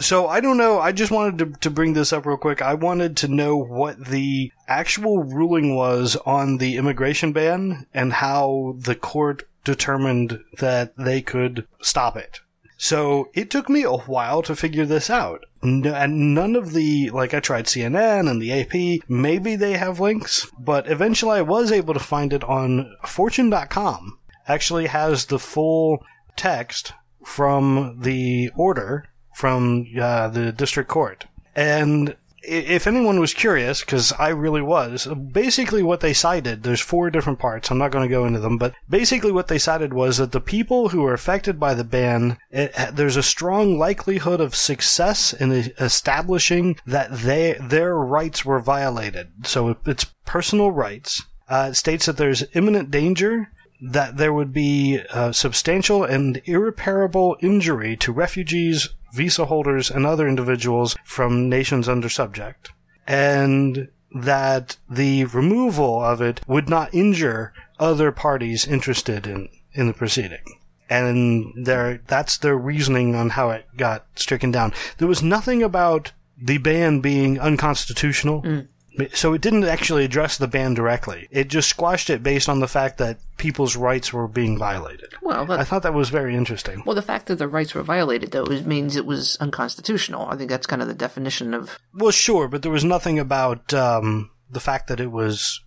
So I don't know. I just wanted to, to bring this up real quick. I wanted to know what the actual ruling was on the immigration ban and how the court determined that they could stop it. So it took me a while to figure this out. N- and none of the, like I tried CNN and the AP, maybe they have links, but eventually I was able to find it on fortune.com. Actually has the full text from the order from uh, the district court. And if anyone was curious, because I really was, basically what they cited, there's four different parts. I'm not going to go into them, but basically what they cited was that the people who are affected by the ban, it, there's a strong likelihood of success in establishing that they their rights were violated. So it's personal rights. Uh, it states that there's imminent danger that there would be uh, substantial and irreparable injury to refugees, visa holders, and other individuals from nations under subject, and that the removal of it would not injure other parties interested in, in the proceeding. And their, that's their reasoning on how it got stricken down. There was nothing about the ban being unconstitutional. Mm. So it didn't actually address the ban directly. It just squashed it based on the fact that people's rights were being violated. Well, I thought that was very interesting. well, the fact that the rights were violated, though, is, means it was unconstitutional. I think that's kind of the definition of. Well, sure, but there was nothing about um, the fact that it was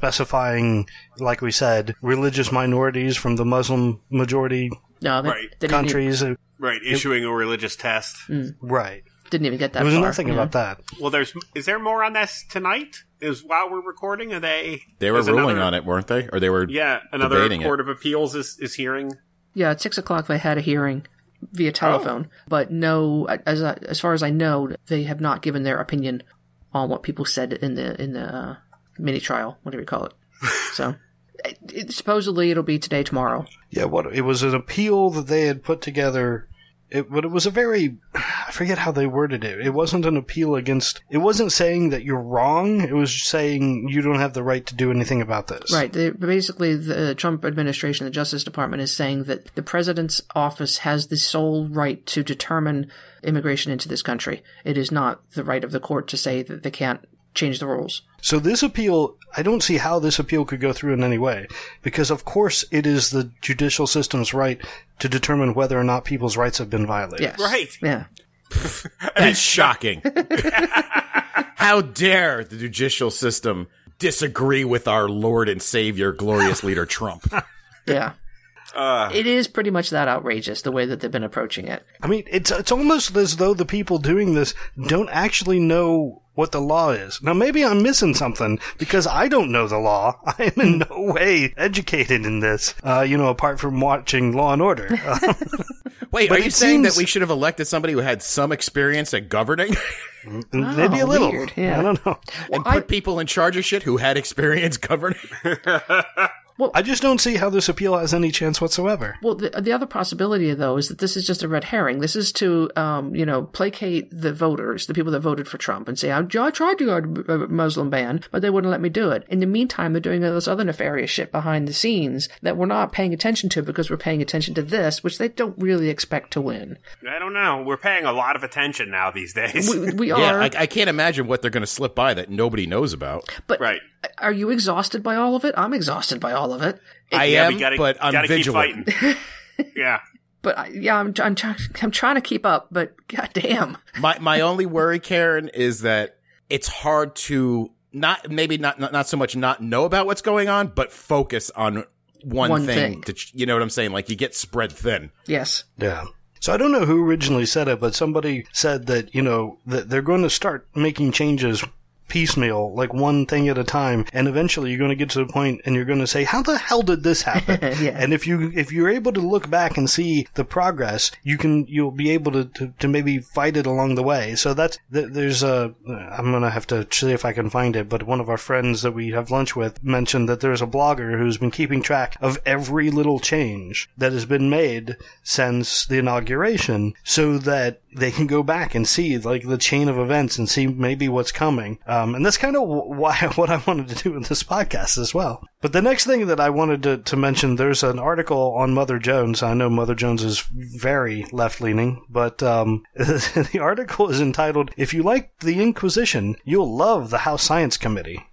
specifying, like we said, religious minorities from the Muslim majority No, they, Right. they countries. Uh, Right. Issuing a religious test. Right. Didn't even get that There was far. nothing yeah. about that. Well, there's. Is there more on this tonight? Is while we're recording? Are they? They were ruling another- on it, weren't they? Or they were. Yeah, another Debating it. court of appeals is is hearing. Yeah, at six o'clock they had a hearing via telephone, but no, as as far as I know, they have not given their opinion on what people said in the in the uh, mini trial, whatever you call it. so, it, it- supposedly it'll be today, tomorrow. Yeah, what it was an appeal that they had put together. It, but it was a very, I forget how they worded it. It wasn't an appeal against. It wasn't saying that you're wrong. It was saying you don't have the right to do anything about this. Right. Basically, the Trump administration, the Justice Department, is saying that the president's office has the sole right to determine immigration into this country. It is not the right of the court to say that they can't change the rules. So this appeal, I don't see how this appeal could go through in any way, because of course it is the judicial system's right to determine whether or not people's rights have been violated. Yes. Right. Yeah. That's shocking. How dare the judicial system disagree with our Lord and Savior, glorious leader Trump? Yeah. Uh, It is pretty much that outrageous the way that they've been approaching it. I mean, it's it's almost as though the people doing this don't actually know what the law is. Now, maybe I'm missing something because I don't know the law. I am in no way educated in this. Uh, you know, apart from watching Law and Order. Uh, Wait, are you saying seems- that we should have elected somebody who had some experience at governing maybe a little. weird, yeah. I don't know. and I- put people in charge of shit who had experience governing? I just don't see how this appeal has any chance whatsoever. Well, the, the other possibility, though, is that this is just a red herring. This is to, um, you know, placate the voters, the people that voted for Trump, and say, I, I tried to go to a Muslim ban, but they wouldn't let me do it. In the meantime, they're doing all this other nefarious shit behind the scenes that we're not paying attention to because we're paying attention to this, which they don't really expect to win. I don't know. We're paying a lot of attention now these days. We, we yeah, are, I, I can't imagine what they're going to slip by that nobody knows about. but right. are you exhausted by all of it? I'm exhausted by all of it. I yeah, am, we gotta, but I'm gotta vigilant. keep fighting. yeah. But I, yeah, I'm, I'm, try- I'm trying to keep up, but goddamn. My my only worry, Karen, is that it's hard to not maybe not not, not so much not know about what's going on, but focus on one, One thing. thing. To, you know what I'm saying? Like you get spread thin. Yes. Yeah. So I don't know who originally said it, but somebody said that, you know, that they're going to start making changes piecemeal, like one thing at a time, and eventually you're going to get to the point and you're going to say, "How the hell did this happen?" Yeah. And if you if you're able to look back and see the progress, you can you'll be able to to, to maybe fight it along the way. So that's th- there's a I'm going to have to see if I can find it, but one of our friends that we have lunch with mentioned that there's a blogger who's been keeping track of every little change that has been made since the inauguration, so that they can go back and see like the chain of events and see maybe what's coming. Um, and that's kind of why what I wanted to do with this podcast as well. But the next thing that I wanted to, to mention, there's an article on Mother Jones. I know Mother Jones is very left leaning, but um, the article is entitled "If you like the Inquisition, you'll love the House Science Committee."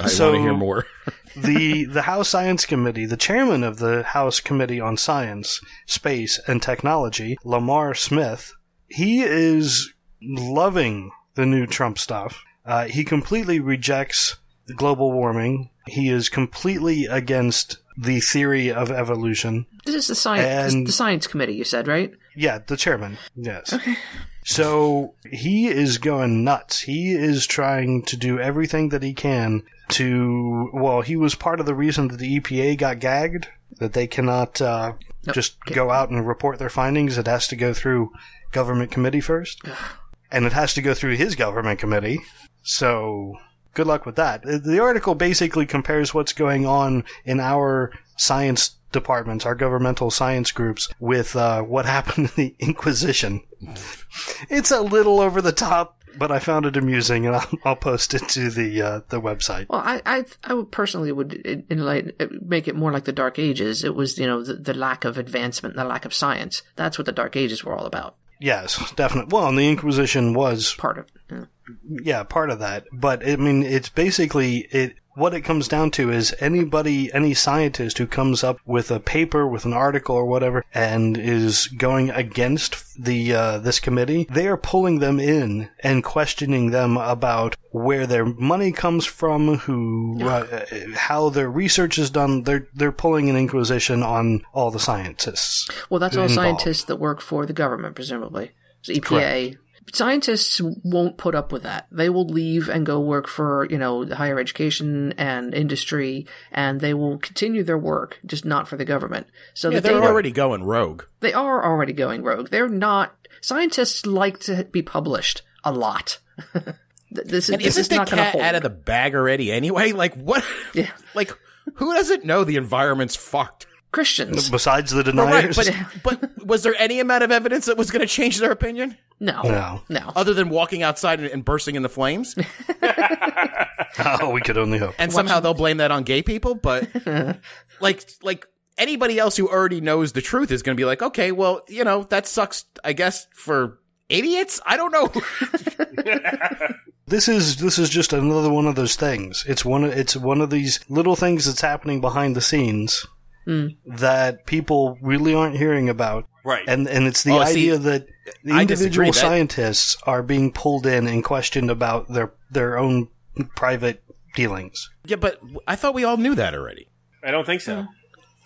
I So- want to hear more. the the House Science Committee, the chairman of the House Committee on Science, Space, and Technology, Lamar Smith, he is loving the new Trump stuff. Uh, he completely rejects global warming. He is completely against the theory of evolution. This is the science, And- the science committee. You said right? Yeah, the chairman. Yes. So he is going nuts. He is trying to do everything that he can to. Well, he was part of the reason that the EPA got gagged. That they cannot uh, Nope. just go out and report their findings. It has to go through government committee first, and it has to go through his government committee. So good luck with that. The article basically compares what's going on in our science departments, our governmental science groups, with uh, what happened in the Inquisition. It's a little over the top, but I found it amusing, and I'll, I'll post it to the uh, the website. Well, I, I, I would personally would in, in make it more like the Dark Ages. It was, you know, the, the lack of advancement, the lack of science. That's what the Dark Ages were all about. Yes, definitely. Well, and the Inquisition was Part of. Yeah. part of that. But I mean, it's basically it. What it comes down to is anybody, any scientist who comes up with a paper, with an article or whatever, and is going against the uh, this committee, they are pulling them in and questioning them about where their money comes from, who, uh, how their research is done. They're they're pulling an inquisition on all the scientists. Well, that's all involved. scientists that work for the government, presumably. So EPA. Scientists won't put up with that. They will leave and go work for, you know, higher education and industry, and they will continue their work, just not for the government. So Yeah, the they're data, already going rogue. they are already going rogue. They're not. Scientists like to be published a lot. This is, And this isn't is the not going to cat hold. out of the bag already anyway? Like what? Yeah. Like who doesn't know the environment's fucked? Christians. Besides the But right, deniers, but but was there any amount of evidence that was going to change their opinion No. No. No. other than walking outside and, and bursting into flames? oh, we could only hope. And somehow they'll blame that on gay people, but like like anybody else who already knows the truth is going to be like, okay, well, you know, that sucks. I guess for idiots. I don't know. This is this is just another one of those things. It's one of, it's one of these little things that's happening behind the scenes hmm. that people really aren't hearing about. Right. And and it's the Oh, see, idea that the I disagree. individual That- scientists are being pulled in and questioned about their their own private dealings. yeah, but I thought we all knew that already. I don't think so.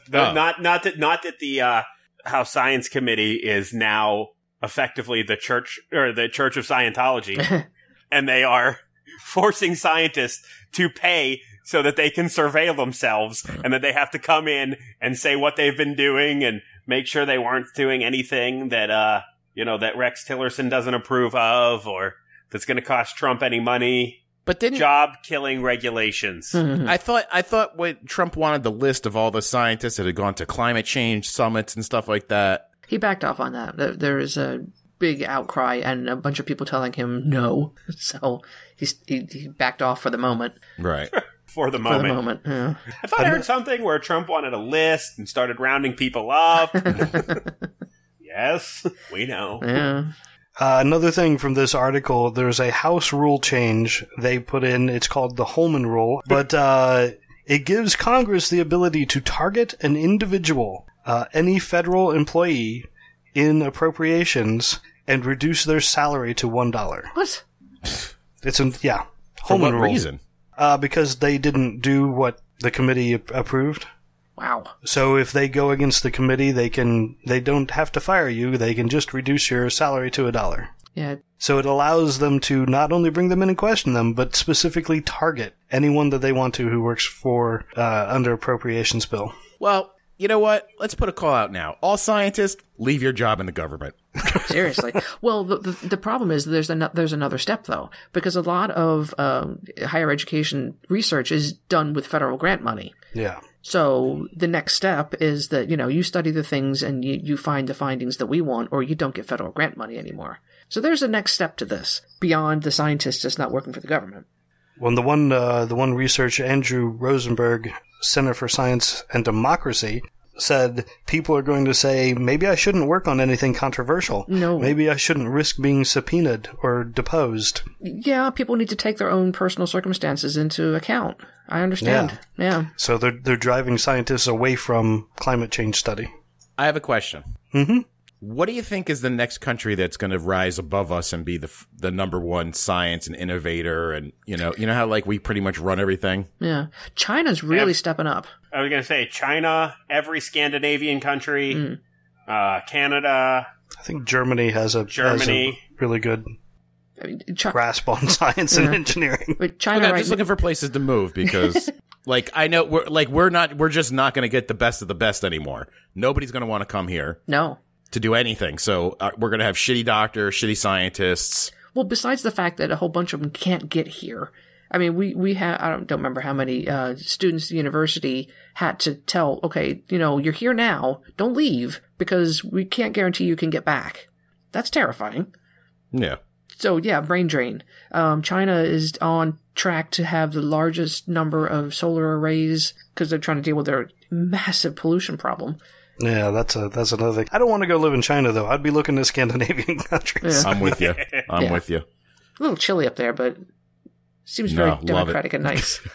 The- Oh. Not not that not that the uh, House Science Committee is now effectively the church or the Church of Scientology, and they are forcing scientists to pay so that they can surveil themselves, and that they have to come in and say what they've been doing and make sure they weren't doing anything that uh you know that Rex Tillerson doesn't approve of or that's going to cost Trump any money. But didn't Job killing regulations. I thought I thought what Trump wanted the list of all the scientists that had gone to climate change summits and stuff like that. He backed off on that. There, there is a big outcry and a bunch of people telling him no. So he's, he, he backed off for the moment. Right. For the For moment. the moment. Yeah. I thought I heard something where Trump wanted a list and started rounding people up. yes, we know. Yeah. Uh, another thing from this article, there's a House rule change they put in. It's called the Holman Rule, but uh, it gives Congress the ability to target an individual, uh, any federal employee, in appropriations and reduce their salary to one dollar. What? It's in yeah, For Holman what Rule. reason? Uh, because they didn't do what the committee approved. Wow. So if they go against the committee, they can they don't have to fire you. They can just reduce your salary to a dollar. Yeah. So it allows them to not only bring them in and question them, but specifically target anyone that they want to who works for uh, under appropriations bill. Well, you know what? Let's put a call out now. All scientists, leave your job in the government. Seriously. well, the, the the problem is there's an, there's another step though, because a lot of um, higher education research is done with federal grant money. Yeah. So the next step is that you know you study the things and you, you find the findings that we want, or you don't get federal grant money anymore. So there's a next step to this beyond the scientists just not working for the government. Well, the one uh, the one researcher Andrew Rosenberg, Center for Science and Democracy, said people are going to say maybe I shouldn't work on anything controversial. No. Maybe I shouldn't risk being subpoenaed or deposed. Yeah, people need to take their own personal circumstances into account. I understand. Yeah. So they're they're driving scientists away from climate change study. I have a question. Mhm. What do you think is the next country that's going to rise above us and be the f- the number one science and innovator and you know you know how like we pretty much run everything? Yeah. China's really Yeah. stepping up. I was going to say China, every Scandinavian country, Mm. uh, Canada, I think Germany has a has a Germany. really good I mean, Chi- grasp on science and engineering. but Okay, China I'm right just looking for places to move because like I know we're like we're not we're just not going to get the best of the best anymore. Nobody's going to want to come here No. To do anything. So uh, we're going to have shitty doctors, shitty scientists. Well, besides the fact that a whole bunch of them can't get here. I mean, we, we have, I don't, don't remember how many, uh, students the university had to tell, okay, you know, you're here now. Don't leave because we can't guarantee you can get back. That's terrifying. Yeah. So yeah, brain drain. Um, China is on track to have the largest number of solar arrays because they're trying to deal with their massive pollution problem. Yeah, that's a that's another thing. I don't want to go live in China though. I'd be looking to Scandinavian countries. I'm with you. I'm Yeah. with you. A little chilly up there, but seems No, very democratic and nice.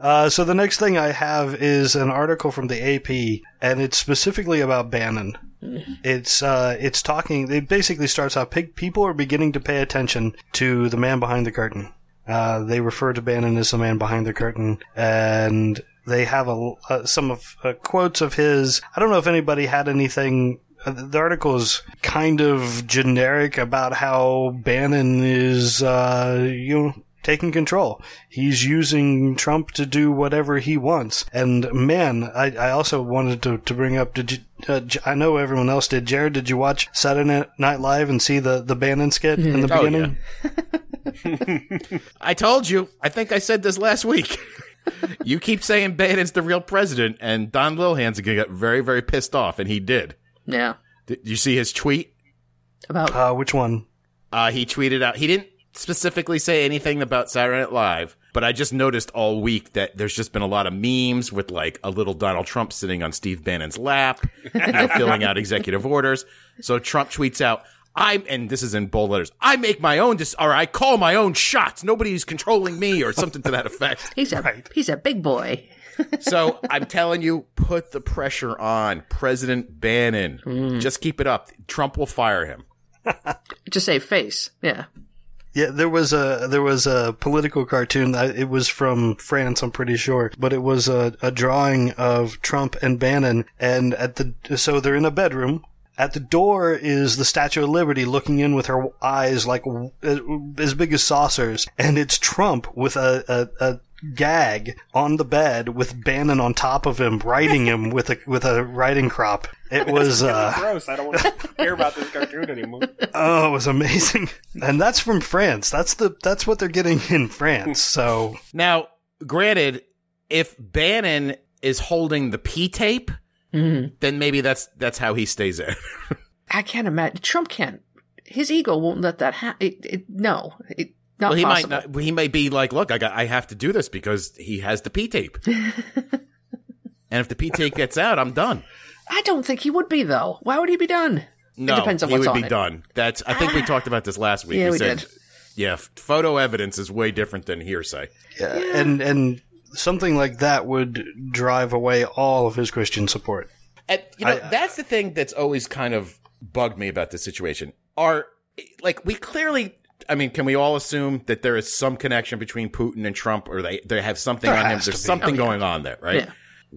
Uh, so the next thing I have is an article from the AP, and it's specifically about Bannon. It's uh, it's talking. It basically starts out. People are beginning to pay attention to the man behind the curtain. Uh, they refer to Bannon as the man behind the curtain, and they have a, uh, some of uh, quotes of his. I don't know if anybody had anything. Uh, the article is kind of generic about how Bannon is, uh, you know, taking control. He's using Trump to do whatever he wants. And man, I, I also wanted to, to bring up. Did you? Uh, J- I know everyone else did. Jared, did you watch Saturday Night Live and see the the Bannon skit in the Oh, beginning? I told you. I think I said this last week. you keep saying Bannon's the real president, and Don Lilhand's gonna get very, very pissed off, and he did. yeah. Did you see his tweet? About Uh, which one? Uh, he tweeted out. He didn't specifically say anything about Saturday Night Live, but I just noticed all week that there's just been a lot of memes with like a little Donald Trump sitting on Steve Bannon's lap, you know, filling out executive orders. So Trump tweets out. I'm, and this is in bold letters. I make my own, dis- or I call my own shots. Nobody's controlling me, or something to that effect. he's a Right. he's a big boy. So I'm telling you, put the pressure on President Bannon. Mm. Just keep it up. Trump will fire him. Just save face. Yeah. Yeah, there was a there was a political cartoon. I- It was from France, I'm pretty sure, but it was a, a drawing of Trump and Bannon, and at the so they're in a bedroom. At the door is the Statue of Liberty looking in with her eyes like uh, as big as saucers, and it's Trump with a, a, a gag on the bed with Bannon on top of him, writing him with a with a riding crop. It was uh, gross. I don't want to hear about this cartoon anymore. Oh, it was amazing. And that's from France. That's the that's what they're getting in France. So Now, granted, if Bannon is holding the P tape, Mhm. then maybe that's that's how he stays in. I can't imagine. Trump can't. His ego won't let that happen. It, it, no, it, not well, he possible. might not. He might be like, "Look, I got, I have to do this because he has the P tape." and if the P tape gets out, I'm done. I don't think he would be though. Why would he be done? No, depends on he what's would on He would be it. done. That's. I think we talked about this last week. Yeah, we said, did. Yeah, photo evidence is way different than hearsay. yeah, and and something like that would drive away all of his Christian support. And you know, I- that's the thing that's always kind of bugged me about this situation. Are like we clearly I mean, can we all assume that there is some connection between Putin and Trump or they they have something There on him? There's something Oh, yeah. going on there, right? Yeah.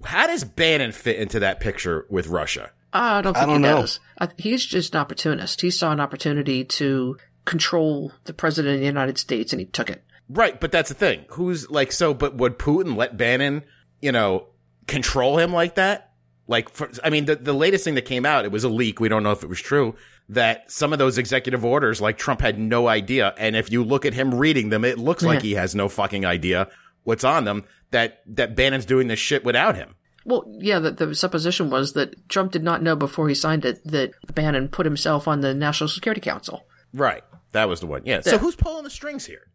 How does Bannon fit into that picture with Russia? I don't think I don't he know. does. I, he's just an opportunist. He saw an opportunity to control the president of the United States, and he took it. Right, but that's the thing. Who's like so? But would Putin let Bannon, you know, control him like that? Like, for, I mean, the the latest thing that came out, it was a leak. We don't know if it was true. That some of those executive orders, like Trump had no idea, and if you look at him reading them, it looks like he has no fucking idea what's on them. That that Bannon's doing this shit without him. Well, yeah, the, the supposition was that Trump did not know before he signed it that Bannon put himself on the National Security Council. Right, that was the one. Yeah. So who's pulling the strings here?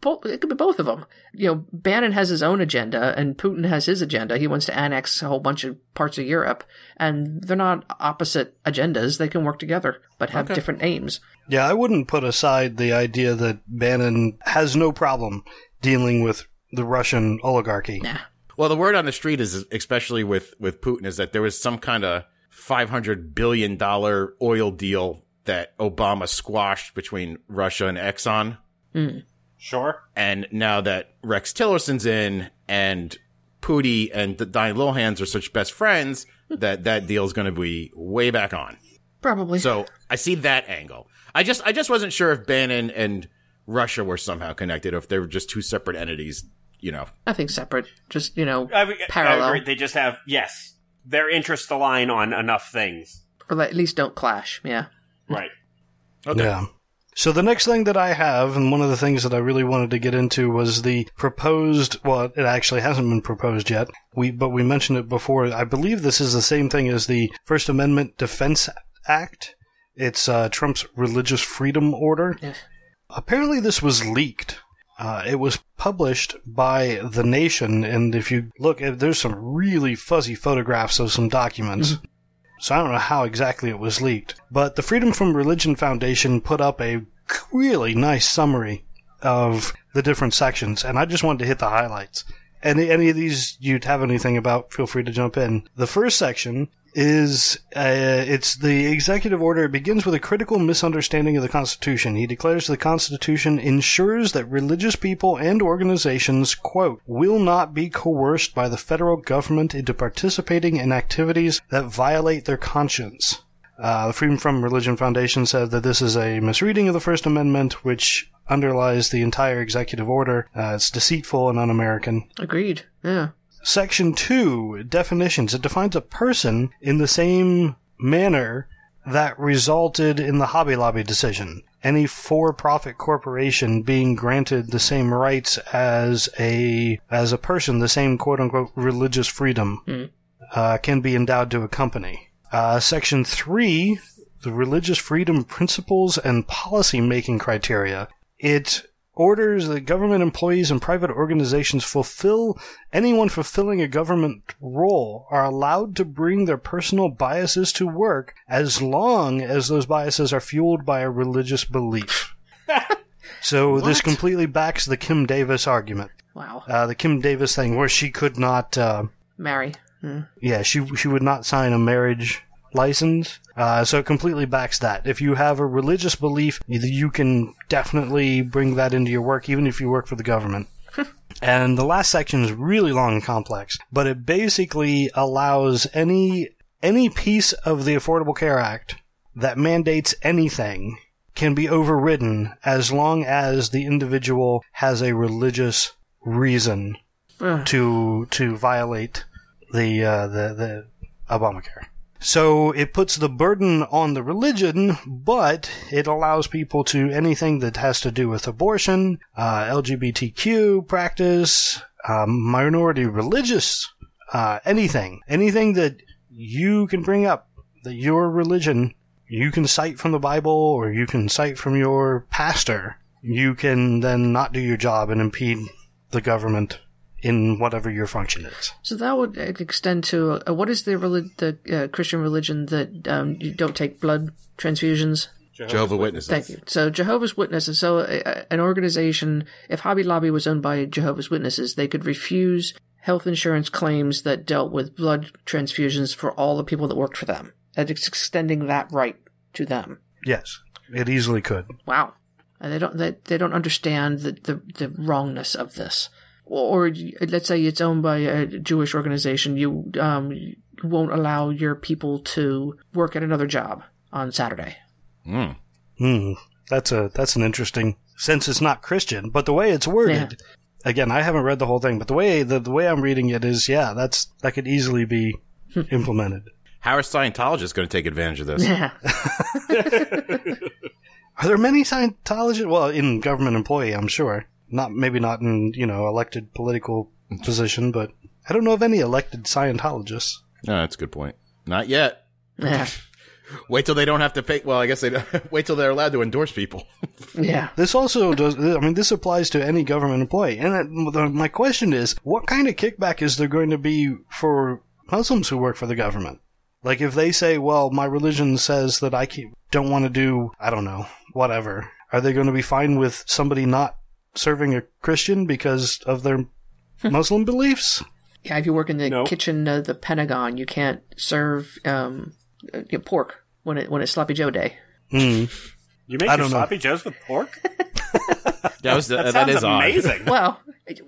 Bo- It could be both of them. You know, Bannon has his own agenda and Putin has his agenda. He wants to annex a whole bunch of parts of Europe, and they're not opposite agendas. They can work together, but have different aims. Yeah, I wouldn't put aside the idea that Bannon has no problem dealing with the Russian oligarchy. Nah. Well, the word on the street is, especially with, with Putin, is that there was some kind of $500 billion oil deal that Obama squashed between Russia and Exxon. Sure. And now that Rex Tillerson's in and Pooty and the Donnie Lilhands are such best friends, that that deal is going to be way back on. Probably. So I see that angle. I just, I just wasn't sure if Bannon and Russia were somehow connected or if they were just two separate entities, you know. I think separate. Just, you know, I, I Parallel. agree. They just have yes, their interests align on enough things. or at least don't clash. Yeah. Right. Okay. Yeah. So the next thing that I have, and one of the things that I really wanted to get into was the proposed. Well, it actually hasn't been proposed yet. We, but we mentioned it before. I believe this is the same thing as the First Amendment Defense Act. It's uh, Trump's religious freedom order. Yeah. Apparently, this was leaked. Uh, it was published by The Nation, and if you look, there's some really fuzzy photographs of some documents. So I don't know how exactly it was leaked. But the Freedom from Religion Foundation put up a really nice summary of the different sections, and I just wanted to hit the highlights. Any any of these you'd have anything about, feel free to jump in. The first section is uh, it's the executive order. It begins with a critical misunderstanding of the Constitution. He declares the Constitution ensures that religious people and organizations, quote, will not be coerced by the federal government into participating in activities that violate their conscience. Uh, the Freedom from Religion Foundation said that this is a misreading of the First Amendment, which underlies the entire executive order. Uh, it's deceitful and un-American. Agreed. Yeah. Section 2, definitions. It defines a person in the same manner that resulted in the Hobby Lobby decision. Any for-profit corporation being granted the same rights as a as a person, the same quote-unquote religious freedom, uh, can be endowed to a company. Uh, section 3, the religious freedom principles and policy making criteria. It orders that government employees and private organizations fulfill anyone fulfilling a government role are allowed to bring their personal biases to work as long as those biases are fueled by a religious belief. so this completely backs the Kim Davis argument, Wow. uh, the Kim Davis thing, where she could not. Uh, Marry. Hmm. yeah, she she would not sign a marriage license. Uh, so it completely backs that. If you have a religious belief, you- can definitely bring that into your work, even if you work for the government. and the last section is really long and complex, but it basically allows any any piece of the Affordable Care Act that mandates anything can be overridden as long as the individual has a religious reason to to violate the uh, the the Obamacare. So it puts the burden on the religion, but it allows people to anything that has to do with abortion, uh, LGBTQ practice, um, minority religious, uh, anything, anything that you can bring up that your religion you can cite from the Bible or you can cite from your pastor. You can then not do your job and impede the government in whatever your function is. So that would extend to uh, what is the reli- the uh, Christian religion that um, you don't take blood transfusions? Jehovah's Witnesses. Thank you. So Jehovah's Witnesses. So uh, an organization, if Hobby Lobby was owned by Jehovah's Witnesses, they could refuse health insurance claims that dealt with blood transfusions for all the people that worked for them. And it's extending that right to them. Yes, it easily could. Wow. And they don't they, they don't understand the, the, the wrongness of this. Or, or let's say it's owned by a Jewish organization, you um won't allow your people to work at another job on Saturday. Mm. Hmm. That's a that's an interesting since it's not Christian, but the way it's worded. Again, I haven't read the whole thing, but the way the, the way I'm reading it is, yeah, that's that could easily be implemented. How are Scientologists going to take advantage of this? Yeah. Are there many Scientologists? Well, in government employee, I'm sure. Not maybe not in you know elected political position, but I don't know of any elected Scientologists. No, that's a good point. Not yet. Yeah. Wait till they don't have to pay. Well, I guess they wait till they're allowed to endorse people. Yeah. This also does. I mean, this applies to any government employee. And it, the, my question is, what kind of kickback is there going to be for Muslims who work for the government? Like, if they say, "Well, my religion says that I keep, don't want to do, I don't know, whatever," are they going to be fine with somebody not serving a Christian because of their Muslim beliefs? Yeah, if you work in the No. kitchen of the Pentagon, you can't serve um, uh, pork when it when it's Sloppy Joe Day. Hmm. You make I your don't know. sloppy joes with pork? That was That, that, sounds that is odd. amazing. Well,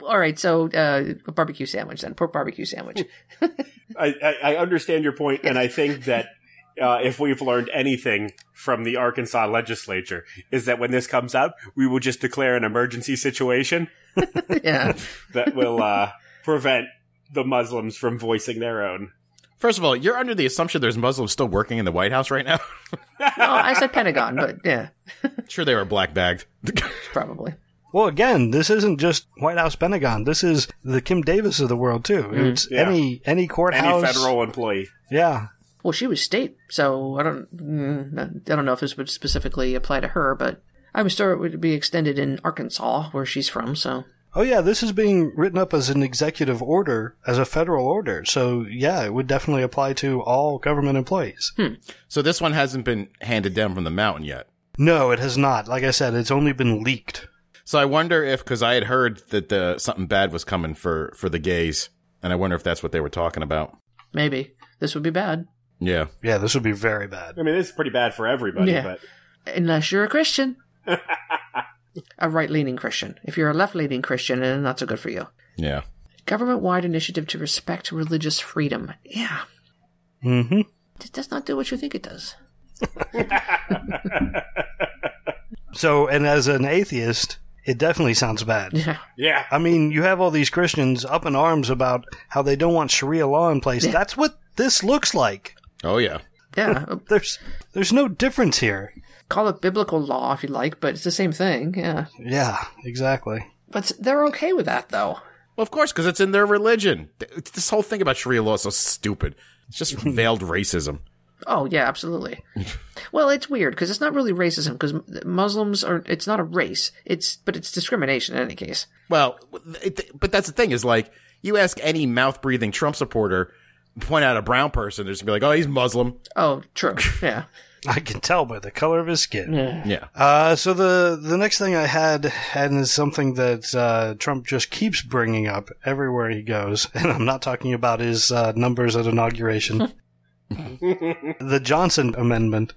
all right. So uh, a barbecue sandwich then, pork barbecue sandwich. I, I, I understand your point, and I think that uh, if we've learned anything from the Arkansas legislature, is that when this comes up, we will just declare an emergency situation yeah. that will uh, prevent the Muslims from voicing their own. First of all, you're under the assumption there's Muslims still working in the White House right now. No, I said Pentagon, but yeah, sure, they were black bagged. probably. Well, again, this isn't just White House Pentagon. This is the Kim Davis of the world too. It's Yeah. any any courthouse. Any federal employee. Yeah. Well, she was state, so I don't, mm, I don't know if this would specifically apply to her, but I'm sure it would be extended in Arkansas, where she's from. So Oh yeah, this is being written up as an executive order, as a federal order. So yeah, it would definitely apply to all government employees. so this one hasn't been handed down from the mountain yet. No, it has not. Like I said, it's only been leaked. So I wonder if because I had heard that the something bad was coming for for the gays, and I wonder if that's what they were talking about. maybe this would be bad Yeah. Yeah, this would be very bad. I mean, it's pretty bad for everybody, Yeah. but unless you're a Christian, a right-leaning Christian. If you're a left-leaning Christian, then not so good for you. Yeah. Government-wide initiative to respect religious freedom. Yeah, Mm-hmm. it does not do what you think it does. So, and as an atheist, it definitely sounds bad. Yeah, yeah. I mean, you have all these Christians up in arms about how they don't want Sharia law in place. That's what this looks like. Oh yeah. yeah. There's there's no difference here. Call it biblical law if you like, but it's the same thing. Yeah, Yeah, exactly. but they're okay with that though. Well, of course, because it's in their religion. This whole thing about Sharia law is so stupid. It's just veiled racism. Oh yeah, absolutely. well, it's weird because it's not really racism because Muslims are. It's not a race. It's but it's discrimination in any case. Well, it, but that's the thing is like you ask any mouth breathing Trump supporter, point out a brown person, they're just gonna be like, oh, he's Muslim. Oh, true. Yeah. I can tell by the color of his skin. Yeah. Yeah. Uh, so the the next thing I had and is something that uh, Trump just keeps bringing up everywhere he goes, and I'm not talking about his uh, numbers at inauguration. the Johnson Amendment.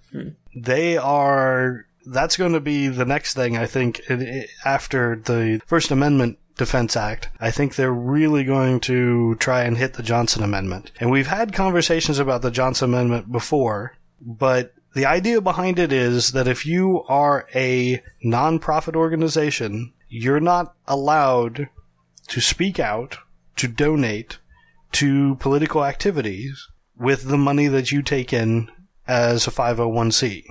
They are. That's going to be the next thing I think i- i- after the First Amendment Defense Act. I think they're really going to try and hit the Johnson Amendment. And we've had conversations about the Johnson Amendment before, but the idea behind it is that if you are a nonprofit organization, you're not allowed to speak out, to donate to political activities with the money that you take in as a 501c.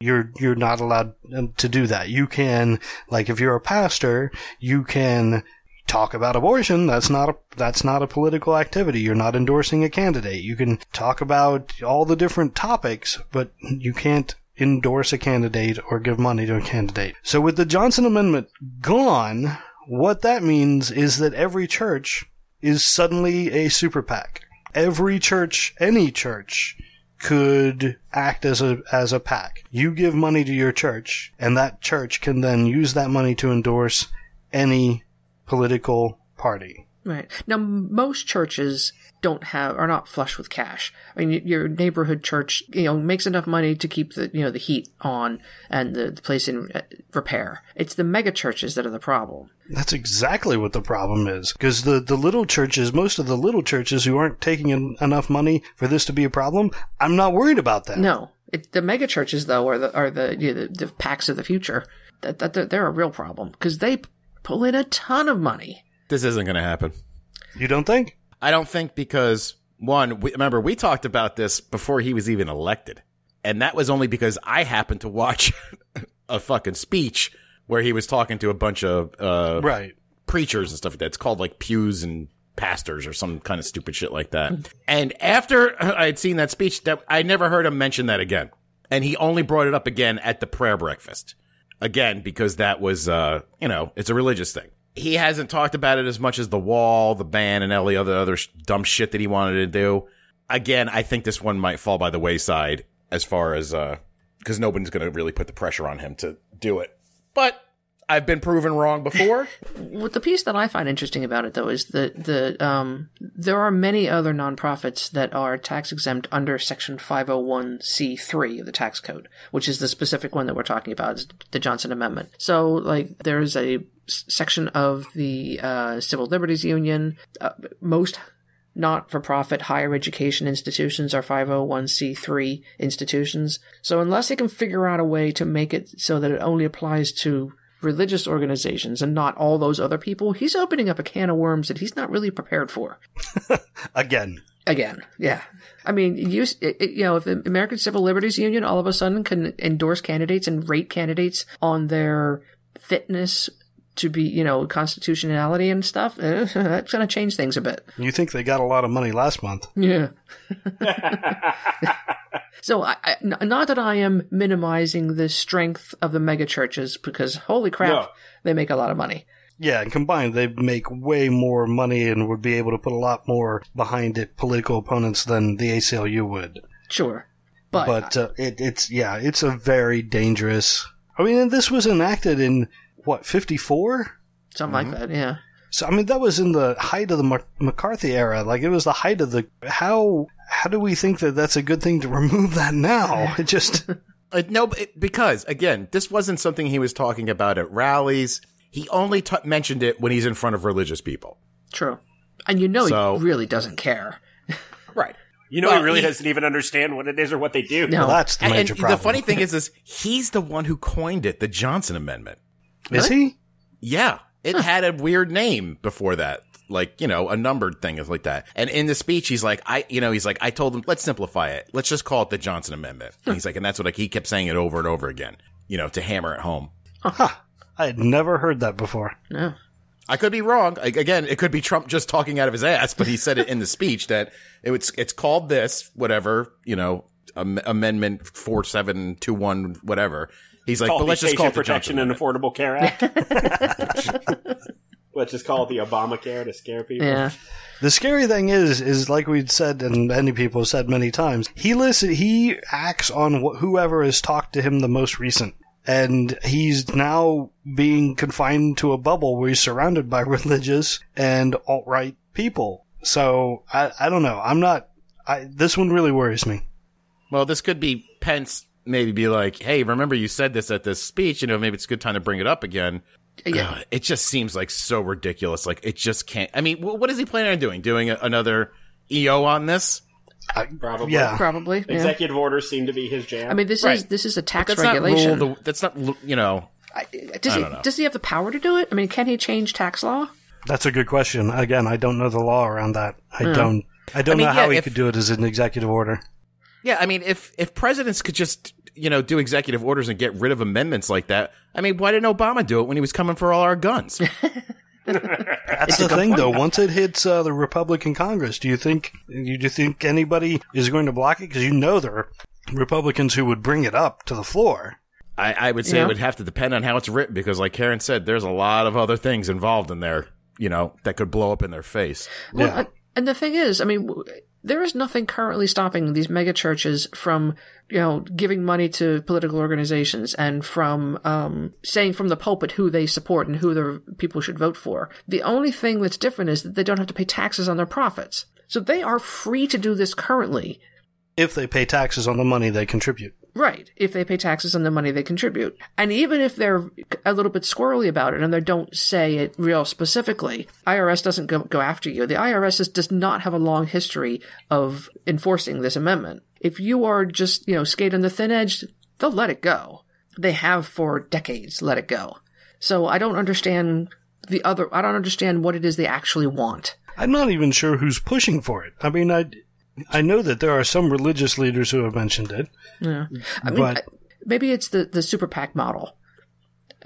You're you're not allowed um, to do that. You can like if you're a pastor, you can talk about abortion. That's not a that's not a political activity. You're not endorsing a candidate. You can talk about all the different topics, but you can't endorse a candidate or give money to a candidate. So with the Johnson Amendment gone, what that means is that every church is suddenly a super PAC. Every church, any church, could act as a as a PAC. You give money to your church, and that church can then use that money to endorse any political party. Right. Now, most churches don't have are not flush with cash. I mean, your neighborhood church, you know, makes enough money to keep the you know the heat on and the, the place in uh, repair. It's the mega churches that are the problem. That's exactly what the problem is. Because the, the little churches, most of the little churches who aren't taking in enough money for this to be a problem, I'm not worried about that. No, It, the mega churches, though, are the are the you know, the, the PACs of the future. That, that they're, they're a real problem because they pull in a ton of money. This isn't going to happen. You don't think? I don't think because one, we, remember we talked about this before he was even elected, and that was only because I happened to watch a fucking speech where he was talking to a bunch of uh, Right. preachers and stuff like that. It's called like pews and pastors or some kind of stupid shit like that. and after I had seen that speech, that I never heard him mention that again. And he only brought it up again at the prayer breakfast. Again, because that was, uh, you know, it's a religious thing. He hasn't talked about it as much as the wall, the ban, and all the other, other sh- dumb shit that he wanted to do. Again, I think this one might fall by the wayside as far as, uh, cause nobody's going to really put the pressure on him to do it. But I've been proven wrong before. What the piece that I find interesting about it, though, is that the um, there are many other nonprofits that are tax exempt under Section 501c3 of the tax code, which is the specific one that we're talking about, is the Johnson Amendment. So, like, there's a section of the uh, Civil Liberties Union. Uh, most not for profit higher education institutions are 501c3 institutions. So, unless they can figure out a way to make it so that it only applies to religious organizations and not all those other people, he's opening up a can of worms that he's not really prepared for. Again. Again, yeah. I mean, you, it, you know, if the American Civil Liberties Union all of a sudden can endorse candidates and rate candidates on their fitness to be, you know, constitutionality and stuff, eh, that's going to change things a bit. You think they got a lot of money last month? Yeah. so, I, I, not that I am minimizing the strength of the mega churches, because holy crap, No. they make a lot of money. Yeah, and combined, they make way more money and would be able to put a lot more behind it, political opponents, than the ACLU would. Sure. But, But uh, it, it's, yeah, it's a very dangerous. I mean, and this was enacted in, what, 54? something like that, yeah. So, I mean, that was in the height of the Mac- McCarthy era. Like, it was the height of the. How how do we think that that's a good thing to remove that now? It just. Uh, no, it- because again, this wasn't something he was talking about at rallies. He only t- mentioned it when he's in front of religious people. True. And you know So- he really doesn't care. Right. You know, Well, he really he- doesn't even understand what it is or what they do. No. Well, that's the And, major and problem. the funny thing is, is he's the one who coined it, the Johnson Amendment. Is he? Yeah, it had a weird name before that, like you know, a numbered thing is like that. And in the speech, he's like, I, you know, he's like, I told him, let's simplify it. Let's just call it the Johnson Amendment. And he's like, and that's what like he kept saying it over and over again, you know, to hammer it home. I had never heard that before. No. I could be wrong. Like, again, it could be Trump just talking out of his ass, but he said it in the speech that it was, it's called this, whatever, you know, am- amendment 4721, whatever. He's like, Call but let's just call it the Protection and Affordable Care Act. let's just call it the Obamacare to scare people. Yeah. The scary thing is, is like we'd said, and many people have said many times, he listen, he acts on wh- whoever has talked to him the most recent. And he's now being confined to a bubble where he's surrounded by religious and alt-right people. So, I, I don't know. I'm not, I, this one really worries me. Well, this could be Pence maybe be like, hey, remember you said this at this speech, you know, maybe it's a good time to bring it up again. Yeah. Ugh, it just seems like so ridiculous. Like it just can't. I mean, wh- what is he planning on doing? Doing a, another EO on this? Probably. Yeah. Probably. Yeah. Executive orders seem to be his jam. I mean, this is this is a tax That's regulation. not rule. The, that's not you know. I- does he don't know. does he have the power to do it? I mean, can he change tax law? That's a good question. Again, I don't know the law around that. I hmm. don't, I don't I mean, know how yeah, he if- could do it as an executive order. Yeah, I mean, if if presidents could just you know do executive orders and get rid of amendments like that, I mean, why didn't Obama do it when he was coming for all our guns? That's the thing, though. Once it hits uh, the Republican Congress, do you think you do you think anybody is going to block it? Because you know there are Republicans who would bring it up to the floor. I, I would say Yeah. it would have to depend on how it's written because, like Karen said, there's a lot of other things involved in there, you know, that could blow up in their face. Well, Yeah. and the thing is, I mean, there is nothing currently stopping these mega churches from, you know, giving money to political organizations and from um, saying from the pulpit who they support and who their people should vote for. The only thing that's different is that they don't have to pay taxes on their profits. So they are free to do this currently. If they pay taxes on the money they contribute. Right, if they pay taxes on the money they contribute. And even if they're a little bit squirrely about it and they don't say it real specifically, IRS doesn't go, go after you. The IRS is, does not have a long history of enforcing this amendment. If you are just, you know, skate on the thin edge, they'll let it go. They have for decades let it go. So I don't understand the other, I don't understand what it is they actually want. I'm not even sure who's pushing for it. I mean, I, I know that there are some religious leaders who have mentioned it. Yeah. I mean, But- maybe it's the, the super PAC model.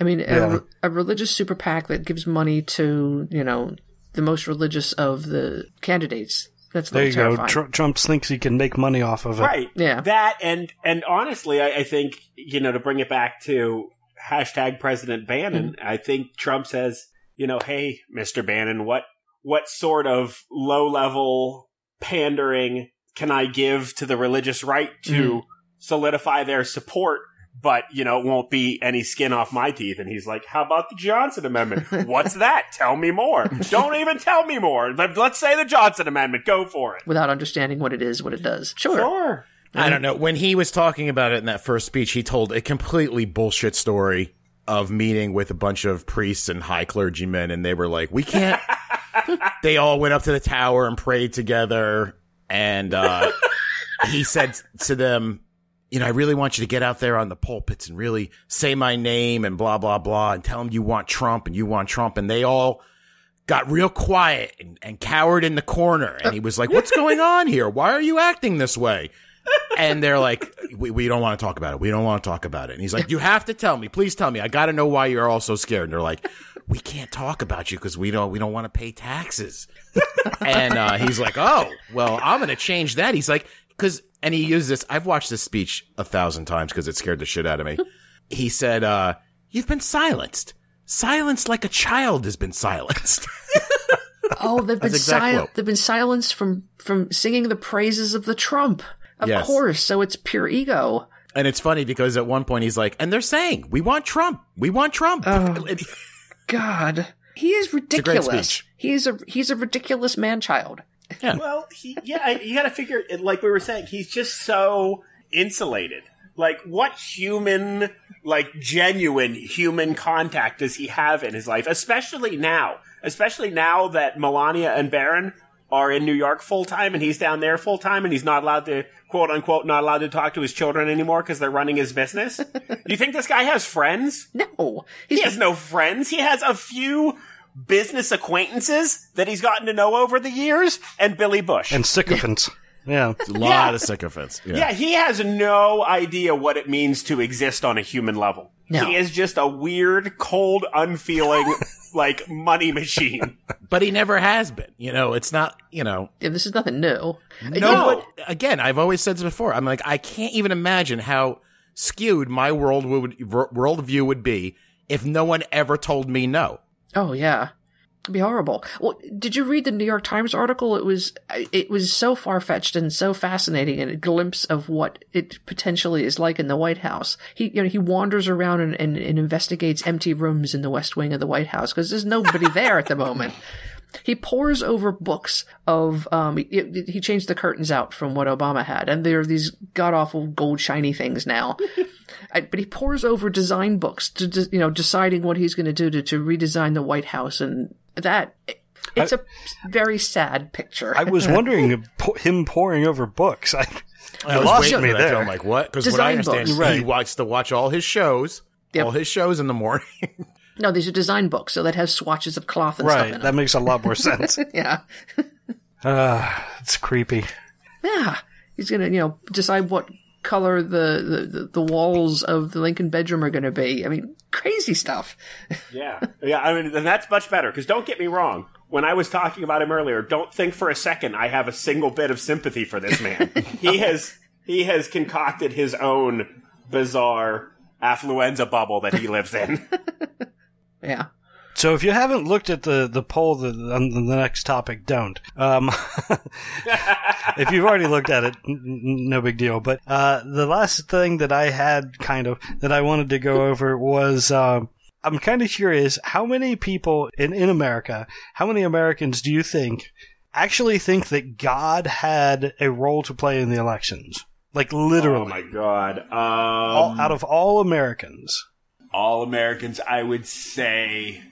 I mean, Yeah. a, a religious super PAC that gives money to, you know, the most religious of the candidates. That's a There you little go. Tr- Trump thinks he can make money off of it. Right. Yeah. That and and honestly, I, I think you know to bring it back to hashtag President Bannon. Mm-hmm. I think Trump says, you know, hey, Mister Bannon, what what sort of low level pandering can I give to the religious right to mm. solidify their support? But you know, it won't be any skin off my teeth. And he's like, "How about the Johnson Amendment? What's that? Tell me more. Don't even tell me more. Let's say the Johnson Amendment. Go for it." Without understanding what it is, what it does. Sure. Sure. I don't know. When he was talking about it in that first speech, he told a completely bullshit story of meeting with a bunch of priests and high clergymen, and they were like, "We can't." they all went up to the tower and prayed together, and uh, he said to them, "You know, I really want you to get out there on the pulpits and really say my name and blah blah blah, and tell them you want Trump and you want Trump." And they all got real quiet and, and cowered in the corner, and he was like, "What's going on here? Why are you acting this way?" and they're like, we, we don't want to talk about it. We don't want to talk about it. And he's like, you have to tell me. Please tell me. I got to know why you're all so scared. And they're like, we can't talk about you because we don't, we don't want to pay taxes. and, uh, he's like, oh, well, I'm going to change that. He's like, cause, and he used this. I've watched this speech a thousand times because it scared the shit out of me. He said, uh, you've been silenced. Silenced like a child has been silenced. Oh, they've been sil- they've been silenced from from singing the praises of the Trump. Of Yes. course, so it's pure ego. and it's funny because at one point he's like, and they're saying, we want Trump. We want Trump. He- God, he is a great ridiculous. He's a he's a ridiculous man child. Well, he, yeah, you got to figure, like we were saying, he's just so insulated. Like, what human, like, genuine human contact does he have in his life? Especially now. Especially now that Melania and Barron are in New York full time and he's down there full time and he's not allowed to, quote unquote, not allowed to talk to his children anymore because they're running his business. Do you think this guy has friends? No, He has no friends. He has a few business acquaintances that he's gotten to know over the years and Billy Bush. And sycophants. yeah. a lot Yeah. of sycophants. Yeah. yeah, he has no idea what it means to exist on a human level. No. He is just a weird, cold, unfeeling, like money machine. But he never has been. You know, it's not, you know, yeah, this is nothing new. no, but again, I've always said this before. I'm like, I can't even imagine how skewed my world would, worldview would be if no one ever told me no. Oh yeah. Be horrible. Well, did you read the New York Times article? It was it was so far fetched and so fascinating, and a glimpse of what it potentially is like in the White House. He you know he wanders around and, and, and investigates empty rooms in the West Wing of the White House because there's nobody there at the moment. He pores over books of um he, he changed the curtains out from what Obama had, and there are these god awful gold shiny things now. But he pores over design books to you know deciding what he's going to do to to redesign the White House, and that it's a very sad picture. I was wondering him pouring over books. I, I was lost waiting me for that. there. I'm like, what? Because what I Design understand, books. he Right. wants to watch all his shows, Yep. all his shows in the morning. no, these are design books, so that has swatches of cloth and stuff right. in That makes a lot more sense. yeah, uh, it's creepy. yeah. He's gonna you know decide what color the, the, the walls of the Lincoln bedroom are going to be. I mean, crazy stuff. Yeah. Yeah, I mean, and that's much better. Because don't get me wrong. When I was talking about him earlier, don't think for a second I have a single bit of sympathy for this man. he has he has concocted his own bizarre affluenza bubble that he lives in. Yeah. So if you haven't looked at the, the poll that, on the next topic, don't. Um, if you've already looked at it, no big deal. But uh, the last thing that I had kind of that I wanted to go over was um, I'm kind of curious how many people in, in America, how many Americans do you think actually think that God had a role to play in the elections? Like Oh literally, my god. Um, all, out of all Americans. all Americans, I would say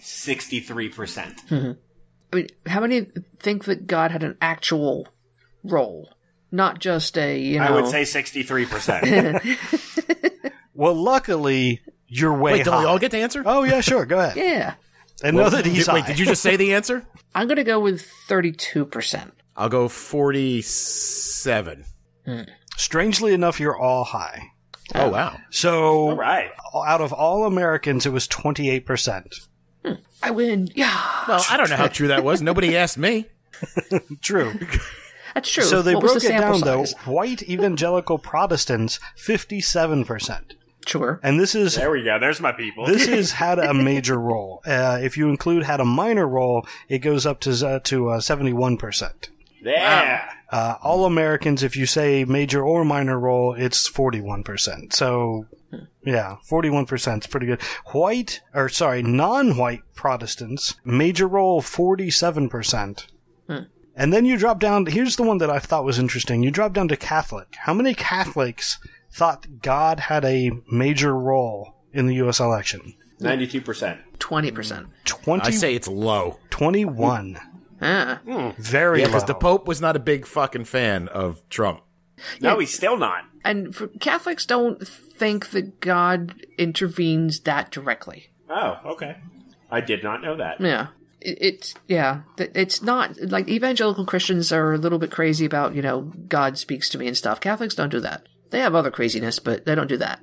sixty-three percent. I mean, how many think that God had an actual role, not just a you know? I would say sixty-three percent. Well, luckily, you're way Wait, don't we all get to answer? Oh yeah, sure. Go ahead. yeah. And know that he's Did- wait, did you just say the answer? I'm gonna go with thirty-two percent. I'll go 47. Hmm. Strangely enough, you're all high. Oh, wow. So all right. out of all Americans, it was 28 percent. I win. Yeah, Well, I don't know how true that was. Nobody asked me. True. that's true. So they what broke the it sample down though. White evangelical Protestants, 57 percent. Sure. And this is There we go. There's my people. this is had a major role. Uh, if you include had a minor role, it goes up to uh, to seventy-one percent. yeah. Uh, all Americans, if you say major or minor role, it's forty-one percent. So, yeah, forty-one percent is pretty good. White, or sorry, non-white Protestants, major role forty-seven percent. And then you drop down. Here's the one that I thought was interesting. You drop down to Catholic. How many Catholics thought God had a major role in the U.S. election? Ninety-two percent. Twenty percent. 20, I say it's low. 21. Ah. Very Yeah, low. because the Pope was not a big fucking fan of Trump. No, he's still not. And for, Catholics don't think that God intervenes that directly. Oh, okay. I did not know that. Yeah. It, it's yeah. It's not like evangelical Christians are a little bit crazy about you know God speaks to me and stuff. Catholics don't do that. They have other craziness, but they don't do that.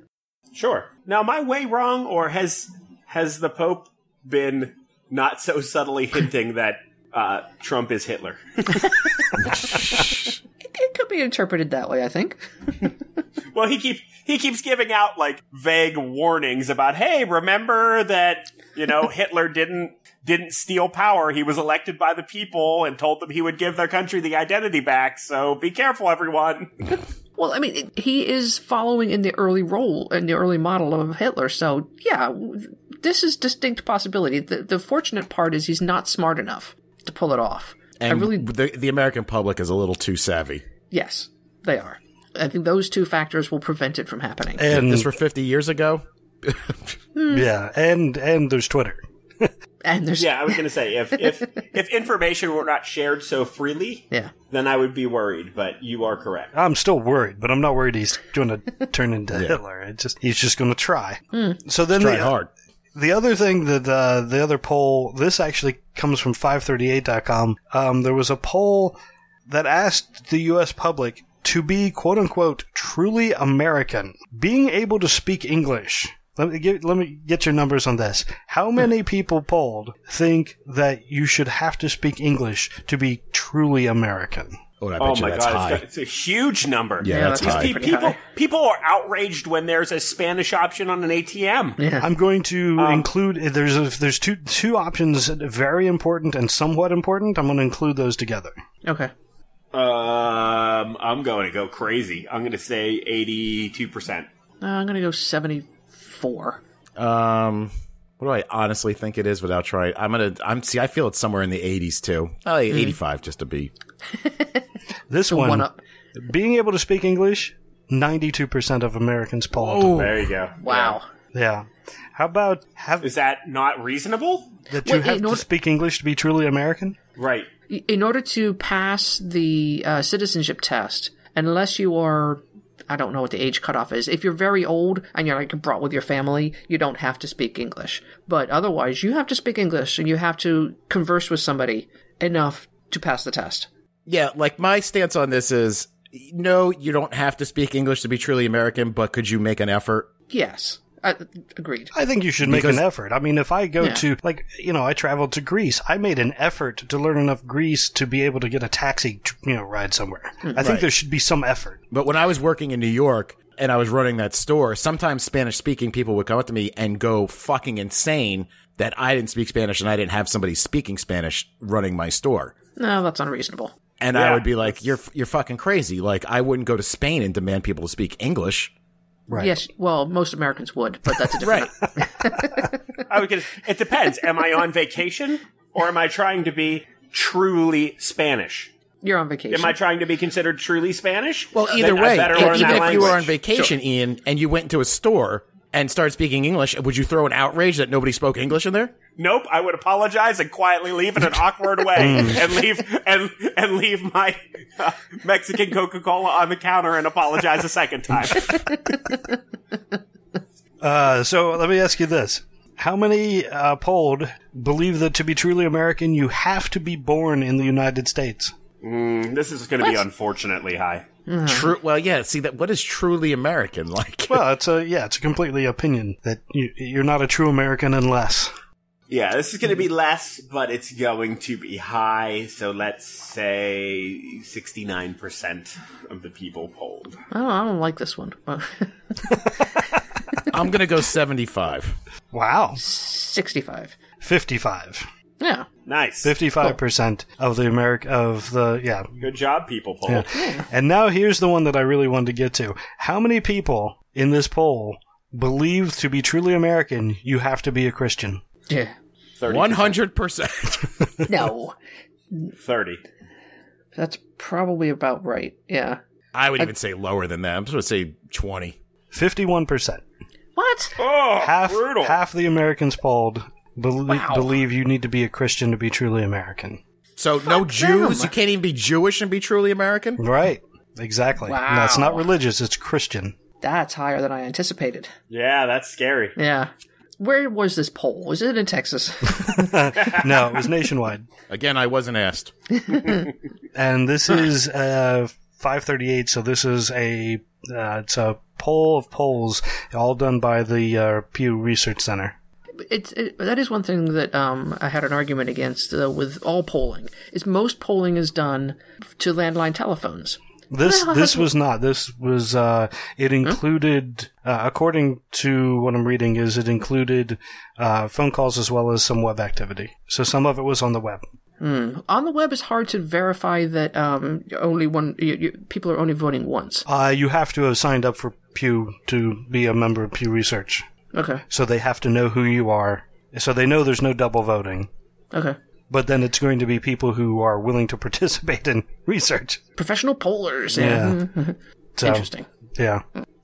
Sure. Now, am I way wrong, or has has the Pope been not so subtly hinting that uh, Trump is Hitler? It could be interpreted that way. I think. Well, he keeps he keeps giving out like vague warnings about, hey, remember that you know Hitler didn't didn't steal power. He was elected by the people and told them he would give their country the identity back. So be careful, everyone. Well, I mean, it- he is following in the early role in the early model of Hitler. So yeah, this is distinct possibility. The the fortunate part is he's not smart enough to pull it off. And I really the, the American public is a little too savvy. Yes, they are. I think those two factors will prevent it from happening. and This were 50 years ago. yeah, and and there's Twitter. and there's Yeah, I was going to say if if if information were not shared so freely, yeah. then I would be worried. But you are correct. I'm still worried, but I'm not worried he's going to turn into Hitler. It just he's just going to try. So then Try the, hard. the other thing that uh, the other poll this actually comes from 538.com. Um, there was a poll that asked the U.S. public to be quote unquote truly American, being able to speak English. Let me get, let me get your numbers on this. How many people polled think that you should have to speak English to be truly American? Oh, I bet Oh you my that's god, high. it's, got- it's a huge number. Yeah, Yeah, that's that's high. Pe- pretty people high. people are outraged when there's a Spanish option on an ATM. Yeah. I'm going to Um, include there's a, there's two two options very important and somewhat important. I'm going to include those together. Okay. Um, I'm going to go crazy. I'm going to say 82 percent. Uh, I'm gonna go seventy-four. Um, what do I honestly think it is without trying? I'm gonna. I'm see. I feel it's somewhere in the 80s too. Oh, 85 just to be. This one, One up. being able to speak English, 92% of Americans polled. There you go. Wow. Yeah. How about have Is that not reasonable? that you Well, have in to order- speak English to be truly American? Right. In order to pass the uh, citizenship test, unless you are, I don't know what the age cutoff is. If you're very old and you're like brought with your family, you don't have to speak English. But otherwise, you have to speak English and you have to converse with somebody enough to pass the test. Yeah, like my stance on this is no, you don't have to speak English to be truly American, but could you make an effort? Yes, uh, agreed. I think you should make Because- an effort. I mean, if I go Yeah. to, like, you know, I traveled to Greece. I made an effort to learn enough Greece to be able to get a taxi, you know, ride somewhere. I think there should be some effort. But when I was working in New York and I was running that store, sometimes Spanish speaking people would come up to me and go fucking insane that I didn't speak Spanish and I didn't have somebody speaking Spanish running my store. No, that's unreasonable. And Yeah. I would be like, "You're you're fucking crazy!" Like I wouldn't go to Spain and demand people to speak English. Right. Yes, well, most Americans would, but that's a different. right. I would get, it depends. Am I on vacation or am I trying to be truly Spanish? You're on vacation. Am I trying to be considered truly Spanish? Well, either Then way, better learn even that if you were on language. vacation, Ian, and you went to a store and start speaking English, would you throw an outrage that nobody spoke English in there? Nope, I would apologize and quietly leave in an awkward way and leave and and leave my uh, Mexican Coca Cola on the counter and apologize a second time. Uh, so let me ask you this. How many uh, polled believe that to be truly American, you have to be born in the United States? this is going to be unfortunately high. Mm-hmm. True. Well, yeah. See that. What is truly American like? Well, it's a yeah, it's a completely opinion that you, you're not a true American unless. Yeah, this is going to be less, but it's going to be high. So let's say sixty-nine percent of the people polled. I don't, I don't like this one. I'm gonna go 75. Wow, 65. fifty-five. Yeah. Nice, Fifty-five percent of the America of the yeah. good job, people polled. And now here's the one that I really wanted to get to. How many people in this poll believe to be truly American, you have to be a Christian? Yeah. 100. percent No. Thirty. That's probably about right. Yeah. I would even say lower than that. I'm just gonna say 20. Fifty-one percent. What? Oh, Half brutal. half the Americans polled belie- Wow. believe you need to be a Christian to be truly American. So no Jews. them. You can't even be Jewish and be truly American. Right. Exactly. And that's not religious, it's Christian. That's higher than I anticipated. yeah, that's scary. Yeah. Where was this poll? Was it in Texas? No, it was nationwide. Again, I wasn't asked. And this is uh 538, so this is a uh, it's a poll of polls all done by the uh, Pew Research Center. It's it, that is one thing that um, I had an argument against uh, with all polling. Is most polling is done to landline telephones. This this was not. This was uh it included uh, according to what I'm reading is it included uh phone calls as well as some web activity. So some of it was on the web. On the web, it's hard to verify that um, only one you, you, people are only voting once. Uh you have to have signed up for Pew to be a member of Pew Research. Okay. So they have to know who you are. So they know there's no double voting. Okay. But then it's going to be people who are willing to participate in research. Professional pollers. Yeah. So, Interesting. Yeah.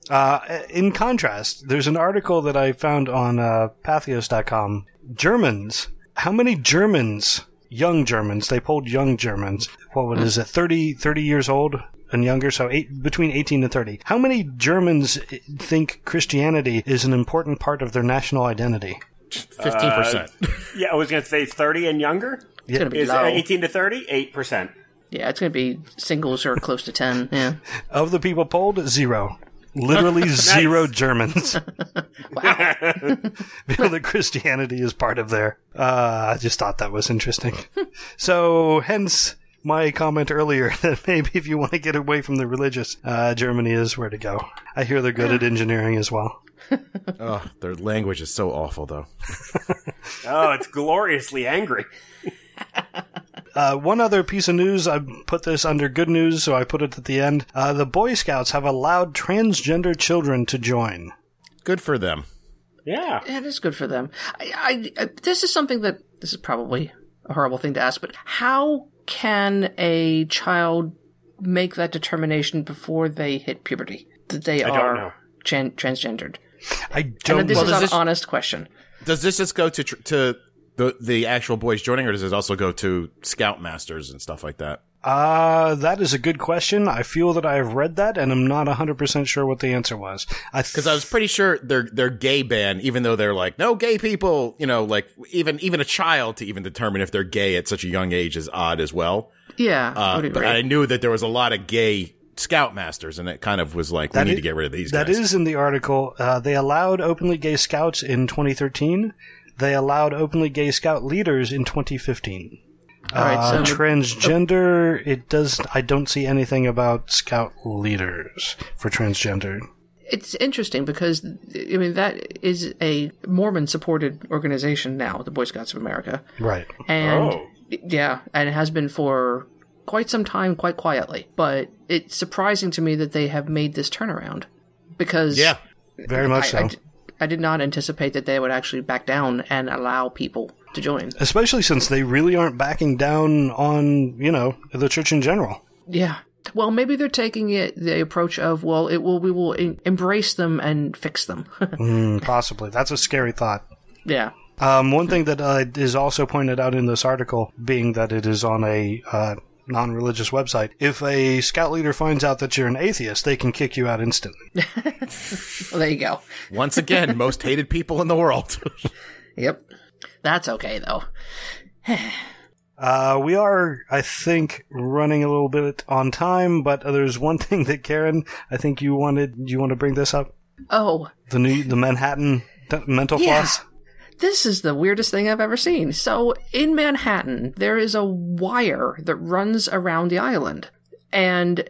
Uh, in contrast, there's an article that I found on uh, Patheos.com. Germans. How many Germans, young Germans, they polled young Germans, what is it, 30, 30 years old and younger, so eight, between 18 and 30. How many Germans think Christianity is an important part of their national identity? 15%. Yeah, I was going to say thirty and younger. It's gonna be Is low. eighteen to thirty? Eight percent. Yeah, it's gonna be singles or close to ten. Yeah. Of the people polled, zero. Literally zero Germans. feel that Christianity is part of their. Uh, I just thought that was interesting. so, hence my comment earlier that maybe if you want to get away from the religious, uh, Germany is where to go. I hear they're good at engineering as well. oh, their language is so awful, though. Oh, it's gloriously angry. Uh, one other piece of news, I put this under good news, so I put it at the end. Uh, the Boy Scouts have allowed transgender children to join. Good for them. Yeah. Yeah, it is good for them. I, I, I, this is something that this is probably a horrible thing to ask, but how can a child make that determination before they hit puberty that they don't are tran- transgendered? I don't know. And this know. is an this- honest question. Does this just go to tr- to the the actual boys joining, or does it also go to scoutmasters and stuff like that? Uh, that is a good question. I feel that I have read that, and I'm not 100% sure what the answer was. I th- Because I was pretty sure they're they're gay ban, even though they're like no gay people. You know, like even even a child to even determine if they're gay at such a young age is odd as well. Yeah, I Uh, would but agree. I knew that there was a lot of gay scoutmasters, and it kind of was like we need is- to get rid of these That guys. is in the article. Uh, they allowed openly gay scouts in 2013. They allowed openly gay scout leaders in 2015. All right, Uh, so transgender, it does. I don't see anything about scout leaders for transgender. it's interesting because I mean that is a Mormon-supported organization now, the Boy Scouts of America, Right. and Oh. yeah, and it has been for quite some time, quite quietly. But it's surprising to me that they have made this turnaround because yeah, Very much I, I so. d- I did not anticipate that they would actually back down and allow people to join. Especially since they really aren't backing down on, you know, the church in general. Yeah. Well, maybe they're taking it the approach of, well, it will we will em- embrace them and fix them. Mm, possibly. That's a scary thought. yeah. Um, one thing that uh, is also pointed out in this article, being that it is on a uh, non religious website, if a scout leader finds out that you're an atheist, they can kick you out instantly. Well, there you go. Once again, most hated people in the world. Yep. That's okay though. Uh, we are, I think, running a little bit on time, but there's one thing that Karen, I think you wanted, you want to bring this up? Oh, The new, the Manhattan mental Yeah. floss? this is the weirdest thing I've ever seen. So in Manhattan, there is a wire that runs around the island, and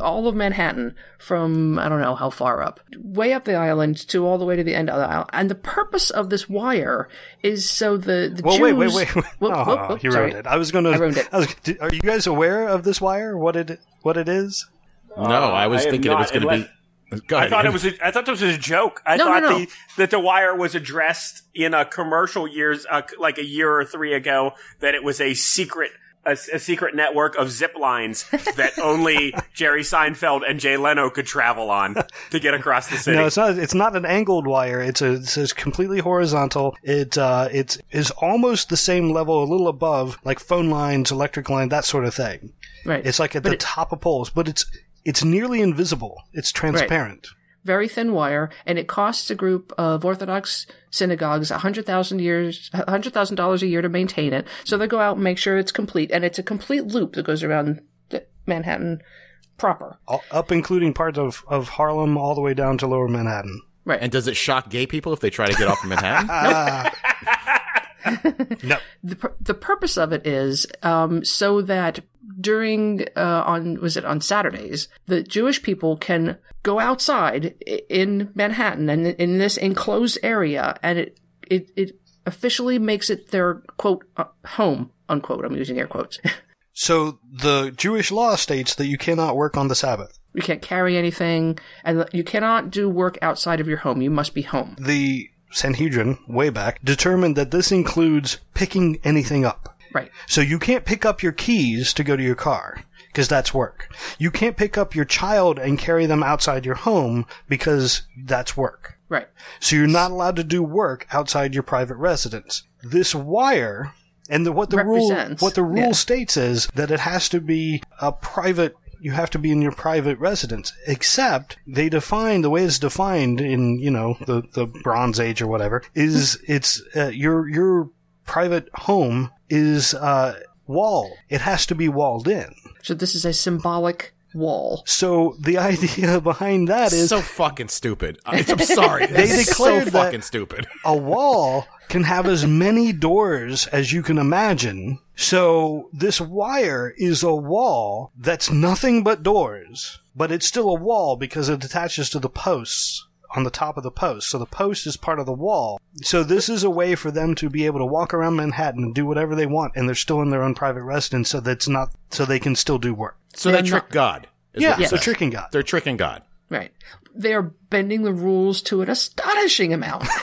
all of Manhattan from I don't know how far up, way up the island to all the way to the end of the island. And the purpose of this wire is so the the Well, Jews. wait, wait, wait. wait. Whoop, oh, whoop, whoop, you sorry. ruined it. I was going to. I ruined it. was, are you guys aware of this wire? What it what it is? no, I was I am thinking it was going to be. Go I ahead. thought it was. A, I thought this was a joke. I No, no, no. The, that the wire was addressed in a commercial years, uh, like a year or three ago. That it was a secret, a, a secret network of zip lines that only Jerry Seinfeld and Jay Leno could travel on to get across the city. No, it's not. It's not an angled wire. It's a. It's, it's completely horizontal. It uh, it's almost the same level, a little above, like phone lines, electric line, that sort of thing. Right. It's like at But the it- top of poles, but it's it's nearly invisible. It's transparent. Very thin wire, and it costs a group of Orthodox synagogues a hundred thousand years, a hundred thousand dollars a year to maintain it. So they go out and make sure it's complete, and it's a complete loop that goes around Manhattan proper. All, up including parts of, of Harlem all the way down to Lower Manhattan. Right. And does it shock gay people if they try to get off of Manhattan? No, the pur- the purpose of it is um, so that during uh, on was it on Saturdays the Jewish people can go outside in Manhattan and in this enclosed area, and it it it officially makes it their quote uh, home unquote. I'm using air quotes. So the Jewish law states that you cannot work on the Sabbath. you can't carry anything, and you cannot do work outside of your home. You must be home. The Sanhedrin, way back, determined that this includes picking anything up. Right. So you can't pick up your keys to go to your car because that's work. You can't pick up your child and carry them outside your home because that's work. Right. So you're not allowed to do work outside your private residence. This wire and the, what the rule what the rule yeah. states is that it has to be a private you have to be in your private residence except they define the way it's defined in you know the the bronze age or whatever is it's uh, your your private home is uh wall it has to be walled in So this is a symbolic wall. so the idea behind that is so fucking stupid. I- I'm sorry. They It's declared so that- fucking stupid. a wall can have as many doors as you can imagine. So this wire is a wall that's nothing but doors, but it's still a wall because it attaches to the posts on the top of the post. So the post is part of the wall. So this is a way for them to be able to walk around Manhattan and do whatever they want, and they're still in their own private residence, so that's not so they can still do work. So They're trick not- God. is Yeah, what you're so tricking God. They're tricking God. Right. They are bending the rules to an astonishing amount.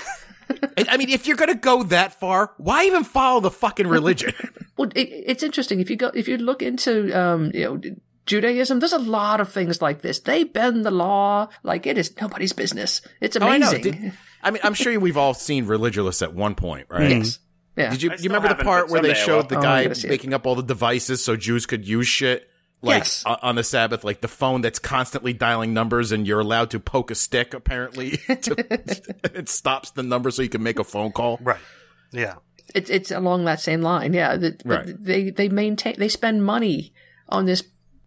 I I mean, if you're gonna go that far, why even follow the fucking religion? Well, it, it's interesting if you go if you look into um, you know Judaism. There's a lot of things like this. They bend the law like it is nobody's business. It's Oh, I amazing. Did- I mean, I'm sure we've all seen Religulous at one point, right? yes. Yeah. Did you you remember the part where they showed the Oh, guy gotta see it. making up all the devices so Jews could use shit? Like Yes. Uh, on the Sabbath, like the phone that's constantly dialing numbers, and you're allowed to poke a stick. Apparently, to, it stops the number so you can make a phone call. Right. Yeah. It's it's along that same line. Yeah. The, the- Right. They they maintain they spend money on this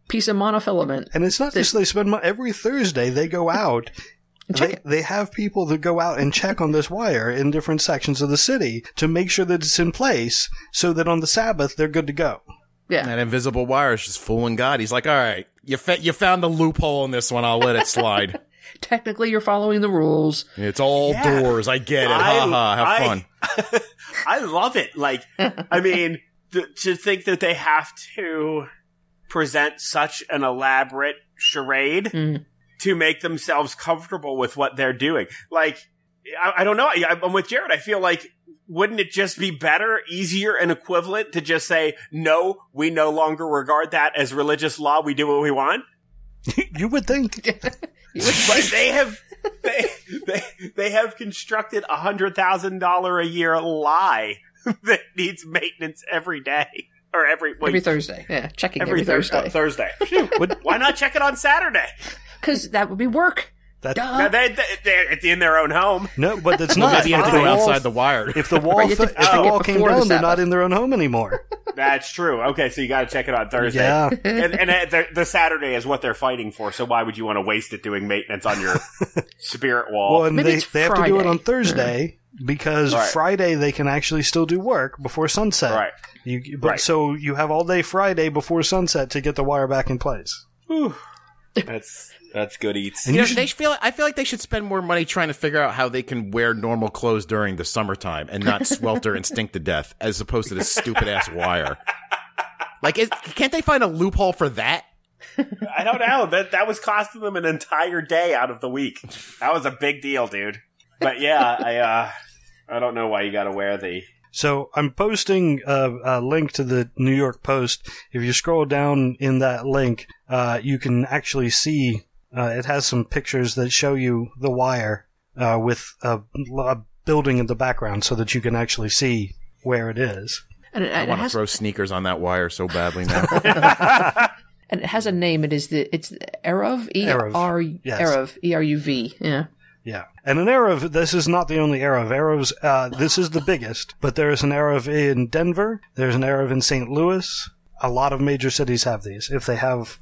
piece of monofilament. And it's not just they spend money. Every Thursday they go out. They, it. they have people that go out and check on this wire in different sections of the city to make sure that it's in place so that on the Sabbath they're good to go. Yeah. That invisible wire is just fooling God. He's like, all right, you fa- you found the loophole in this one. I'll let it slide. Technically, you're following the rules. it's all Yeah. doors. I get it. I- Ha ha. Have I- fun. I love it. Like, I mean, th- to think that they have to present such an elaborate charade Mm. to make themselves comfortable with what they're doing. Like, I, I don't know. I, I'm with Jared. I feel like wouldn't it just be better, easier, and equivalent to just say, no, we no longer regard that as religious law. We do what we want? you would think. but they have they, they they have constructed a hundred thousand dollar a year lie that needs maintenance every day or every week. Every Thursday. Yeah, checking every, every Thur- Thursday. uh, Thursday. Shoot, why not check it on Saturday? Because that would be work. That, Duh. Now they, they they're it's in their own home. no, but it's not. maybe you have to go outside the wire. If the wall, Right, you to if the wall came before the down, they're not in their own home anymore. That's true. Okay, so you got to check it on Thursday. Yeah. and, and uh, the, the Saturday is what they're fighting for. So why would you want to waste it doing maintenance on your spirit wall? Well, and Maybe they, it's they have to do it on Thursday because Right. Friday they can actually still do work before sunset. right. You, but Right. so you have all day Friday before sunset to get the wire back in place. That's that's good eats. And You you know, should- they feel. I feel like they should spend more money trying to figure out how they can wear normal clothes during the summertime and not swelter and stink to death, as opposed to this stupid ass wire. Like, is, can't they find a loophole for that? I don't know. That that was costing them an entire day out of the week. That was a big deal, dude. But yeah, I uh I don't know why you got to wear the So I'm posting a, a link to the New York Post. If you scroll down in that link, uh, you can actually see uh, it has some pictures that show you the wire uh, with a, a building in the background, so that you can actually see where it is. And it, I and it want to throw sneakers on that wire so badly now. and it has a name. It is the it's Eruv E R Yes. Eruv E R U V. Yeah. Yeah, and an Eruv. This is not the only Eruv. Eruvs. Uh, this is the biggest, but there is an Eruv in Denver. There's an Eruv in St. Louis. A lot of major cities have these if they have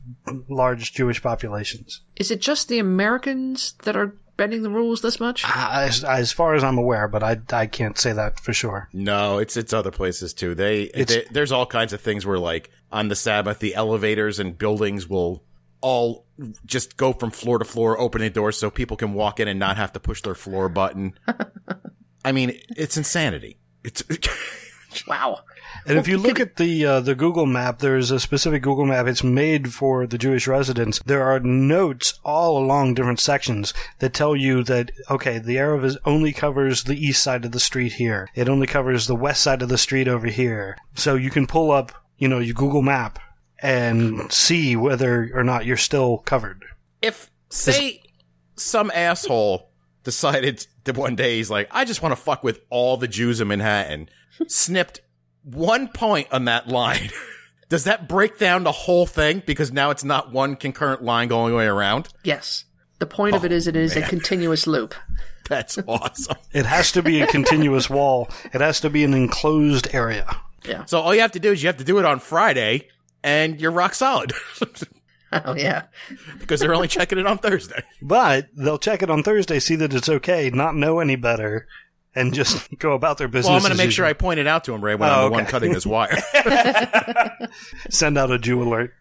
large Jewish populations. Is it just the Americans that are bending the rules this much? As, as far as I'm aware, but I, I can't say that for sure. no, it's it's other places too. They, they there's all kinds of things where like on the Sabbath, the elevators and buildings will all just go from floor to floor, opening doors so people can walk in and not have to push their floor button. I mean, it's insanity. It's Wow. And if you look at the uh, the Google map, there's a specific Google map. It's made for the Jewish residents. There are notes all along different sections that tell you that okay, the Eruv is only covers the east side of the street here. It only covers the west side of the street over here. So you can pull up, you know, your Google map and see whether or not you're still covered. if say some asshole decided that one day he's like, I just want to fuck with all the Jews in Manhattan, snipped one point on that line. Does that break down the whole thing? Because now it's not one concurrent line going all the way around. Yes. The point of it oh, is it is a continuous loop. That's awesome. It has to be a continuous wall. It has to be an enclosed area. Yeah. So all you have to do is you have to do it on Friday, and you're rock solid Oh yeah. because they're only checking it on Thursday. But they'll check it on Thursday, see that it's okay, not know any better, and just go about their business. Well, I'm going to as make sure. I point it out to him, Ray, when Oh, I'm the oh, okay. one cutting his wire. send out a Jew alert.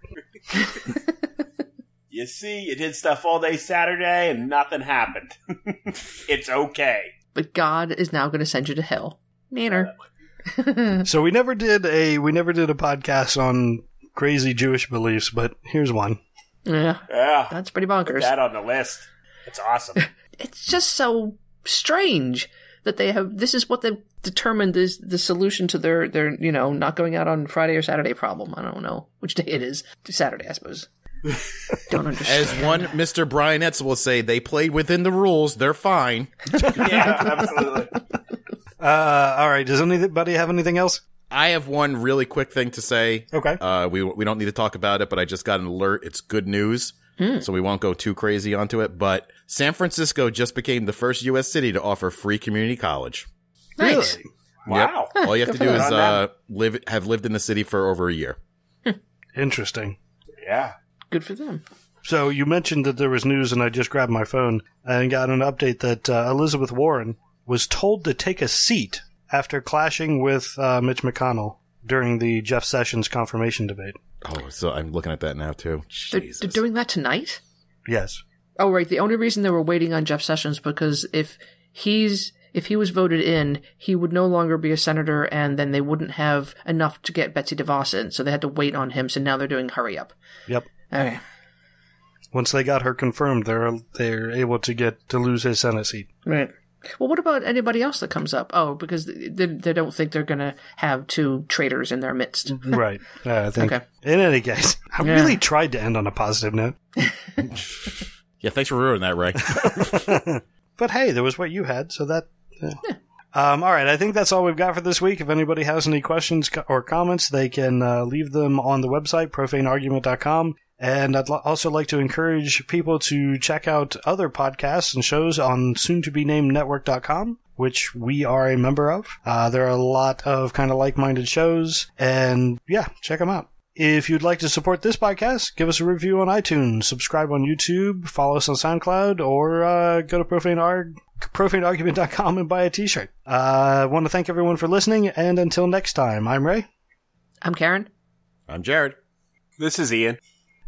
You see, you did stuff all day Saturday and nothing happened. it's okay. But God is now going to send you to hell. Nanner. So we never did a we never did a podcast on crazy Jewish beliefs, but here's one. Yeah. Yeah. That's pretty Put bonkers. that on the list. It's awesome. It's just so strange that they have this is what they've determined is the solution to their their you know not going out on Friday or Saturday problem. I don't know which day it is. Saturday, I suppose. don't understand. As one Mr. Brian Etzel will say, they played within the rules. They're fine. yeah, absolutely. Uh, all right. Does anybody have anything else? I have one really quick thing to say. Okay. Uh, we we don't need to talk about it, but I just got an alert. It's good news, so we won't go too crazy onto it. But San Francisco just became the first U.S. city to offer free community college. nice. Really? Wow. Yep. All you have to do is uh, live have lived in the city for over a year. Interesting. Yeah. Good for them. So you mentioned that there was news, and I just grabbed my phone and got an update that uh, Elizabeth Warren was told to take a seat after clashing with uh, Mitch McConnell during the Jeff Sessions confirmation debate. Oh, so I'm looking at that now too. They're, they're doing that tonight. Yes. Oh right, the only reason they were waiting on Jeff Sessions because if he's if he was voted in, he would no longer be a senator, and then they wouldn't have enough to get Betsy DeVos in, so they had to wait on him. So now they're doing hurry up. Yep. Okay. Once they got her confirmed, they're they're able to get to lose his Senate seat. Right. Well, what about anybody else that comes up? Oh, because they, they don't think they're going to have two traitors in their midst. right. Uh, I think. Okay. In any case, I Yeah. really tried to end on a positive note. Yeah, thanks for ruining that, Ray. But hey, there was what you had, so that. yeah. Um, all right, I think that's all we've got for this week. If anybody has any questions or comments, they can uh, leave them on the website, profaneargument.com. And I'd also like to encourage people to check out other podcasts and shows on soon to be named network.com, which we are a member of. Uh, there are a lot of kind of like minded shows, and yeah, check them out. If you'd like to support this podcast, give us a review on iTunes, subscribe on YouTube, follow us on SoundCloud, or uh, go to profanearg- profaneargument.com and buy a t-shirt. Uh, I want to thank everyone for listening, and until next time, I'm Ray. I'm Karen. I'm Jared. This is Ian.